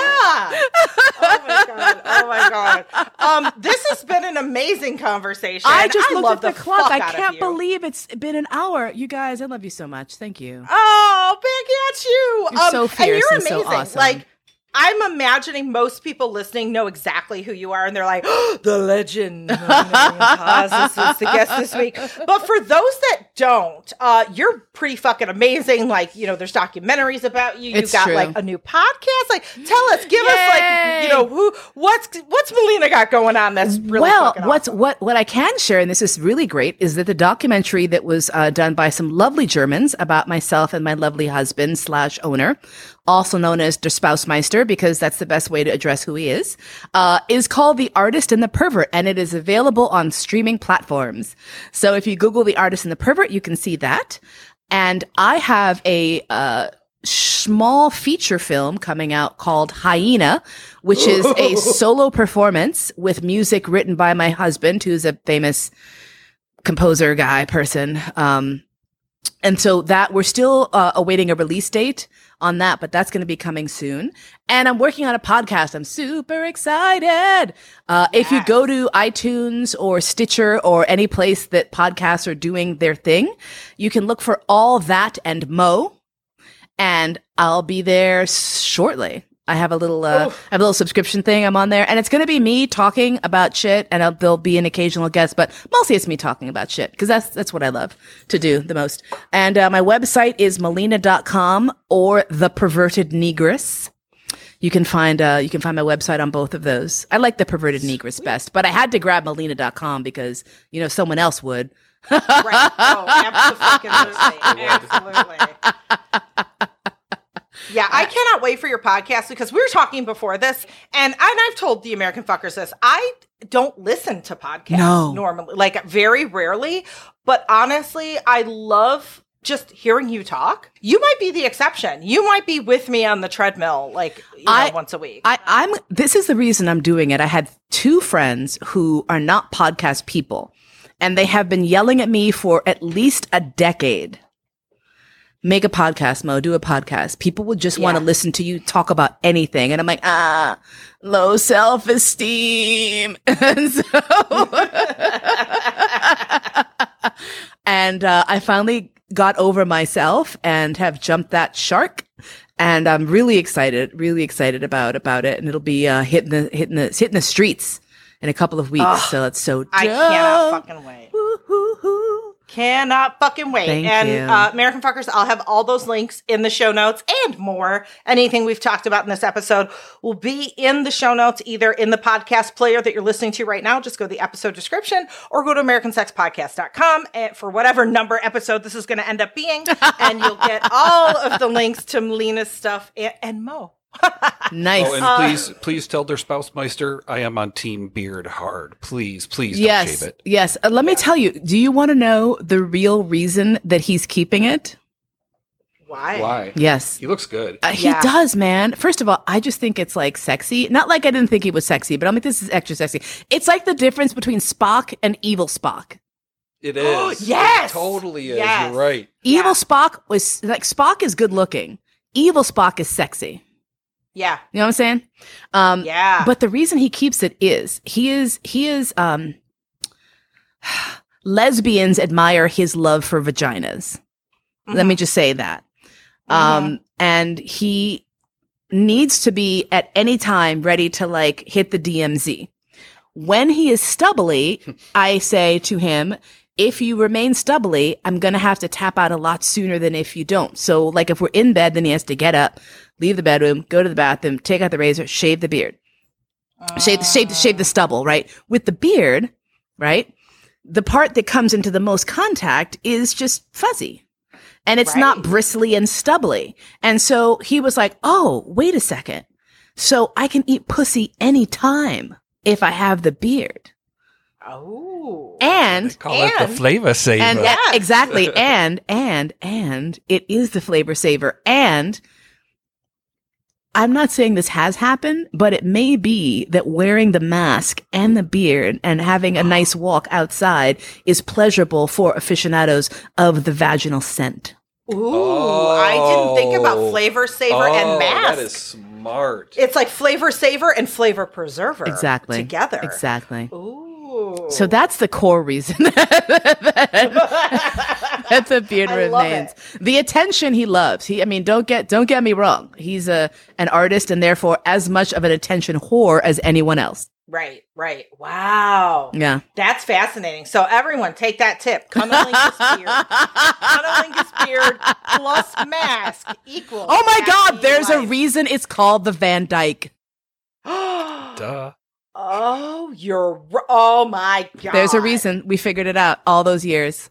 oh my god. Oh my god. Um, this has been an amazing conversation. I just looked love at the, clock. I can't believe it's been an hour. You guys, I love you so much. Thank you. Oh, back at you. You're so fierce and you're and so amazing. awesome. Like I'm imagining most people listening know exactly who you are, and they're like, the legend. of is the guest this week. But for those that don't, uh, you're pretty fucking amazing. Like, you know, there's documentaries about you. It's You've got true. like a new podcast. Like, tell us, give us like, you know, who, what's what's Mollena got going on that's really well, fucking what's awesome? what what I can share, and this is really great, is that the documentary that was uh, done by some lovely Germans about myself and my lovely husband slash owner, also known as Der Spousmeister, because that's the best way to address who he is, uh, is called The Artist and the Pervert, and it is available on streaming platforms. So if you Google The Artist and the Pervert, you can see that. And I have a uh, small feature film coming out called Hyena, which is a solo performance with music written by my husband, who's a famous composer guy person. Um, and so that we're still uh, awaiting a release date on that, but that's going to be coming soon. And I'm working on a podcast. I'm super excited. Uh, if you go to iTunes or Stitcher or any place that podcasts are doing their thing, you can look for all that and Mo, and I'll be there shortly. I have a little, uh, I have a little subscription thing. I'm on there, and it's going to be me talking about shit, and I'll, there'll be an occasional guest, but mostly it's me talking about shit because that's that's what I love to do the most. And uh, my website is mollena.com or the perverted negress. You can find uh, you can find my website on both of those. I like the perverted negress best, but I had to grab mollena.com because you know someone else would. right. Oh, absolutely. absolutely. Yeah, I uh, cannot wait for your podcast because we were talking before this, and and I've told the American fuckers this. I don't listen to podcasts No. normally, like very rarely. But honestly, I love just hearing you talk. You might be the exception. You might be with me on the treadmill, like you know, I- once a week. I, I'm this is the reason I'm doing it. I had two friends who are not podcast people, and they have been yelling at me for at least a decade. Make a podcast, Mo. Do a podcast. People would just want to listen to you talk about anything, and I'm like, ah, low self esteem, and so. and uh, I finally got over myself and have jumped that shark. And I'm really excited, really excited about about it. And it'll be uh, hitting the hitting the hitting the streets in a couple of weeks. So it's so. I cannot fucking wait. Woo-hoo-hoo. Cannot fucking wait. Thank and. Uh, American Fuckers, I'll have all those links in the show notes and more. Anything we've talked about in this episode will be in the show notes, either in the podcast player that you're listening to right now. Just go to the episode description or go to AmericanSexPodcast.com and for whatever number episode this is going to end up being. and you'll get all of the links to Mollena's stuff and, and Mo. Nice. Oh, and Uh, please, please tell their spouse Meister I am on Team Beard Hard. Please, please don't yes. shave it. Yes. Uh, let me tell you. Do you want to know the real reason that he's keeping it? Why? Why? Yes. He looks good. Uh, he Yeah. does, man. First of all, I just think it's like sexy. Not like I didn't think he was sexy, but I'm like, this is extra sexy. It's like the difference between Spock and evil Spock. It is. Yes! It totally is. Yes. You're right. Evil Yeah. Spock was like Spock is good looking. Evil Spock is sexy. Yeah. You know what I'm saying? Um, Yeah. But the reason he keeps it is he is he is um lesbians admire his love for vaginas. Let me just say that. Um and he needs to be at any time ready to like hit the DMZ. When he is stubbly, I say to him, if you remain stubbly, I'm going to have to tap out a lot sooner than if you don't. So like if we're in bed, then he has to get up, leave the bedroom, go to the bathroom, take out the razor, shave the beard. Shave, shave, shave the stubble, right? With the beard, right? The part that comes into the most contact is just fuzzy. And it's not bristly and stubbly. And so he was like, oh, wait a second. So I can eat pussy anytime if I have the beard. Oh. And Call it the flavor saver. and yeah, exactly. And and and it is the flavor saver. And I'm not saying this has happened, but it may be that wearing the mask and the beard and having a nice walk outside is pleasurable for aficionados of the vaginal scent. Ooh, I didn't think about Oh. flavor saver oh, and mask. that is smart. It's like flavor saver and flavor preserver. Exactly. Together. Exactly. Ooh. So that's the core reason that the beard I love remains. The attention he loves. He, I mean, don't get don't get me wrong. He's a an artist and therefore as much of an attention whore as anyone else. Right, right. Wow. Yeah. That's fascinating. So everyone take that tip. Cunnilingus beard. Cunnilingus beard plus mask equals. Oh my God! happy There's a reason it's called the Van Dyke. Duh. Oh, you're. Oh my god. There's a reason we figured it out all those years.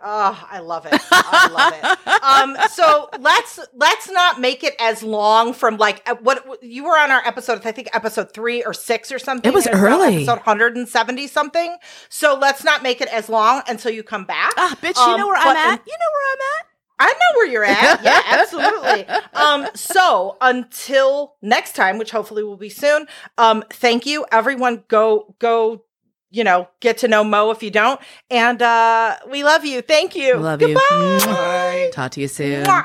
Oh, I love it. I love it. Um, so let's let's not make it as long from like uh, what you were on our episode. I think episode three or six or something. It was and it's now early. Episode 170 something. So let's not make it as long until you come back. Ah, bitch, you Um, know where I'm at. in- you know where I'm at. I know where you're at. Yeah, absolutely. Um, so until next time, which hopefully will be soon. Um, thank you, everyone. Go, go. You know, get to know Mo if you don't, and uh, we love you. Thank you. Love you. Goodbye. Mwah. Talk to you soon. Mwah.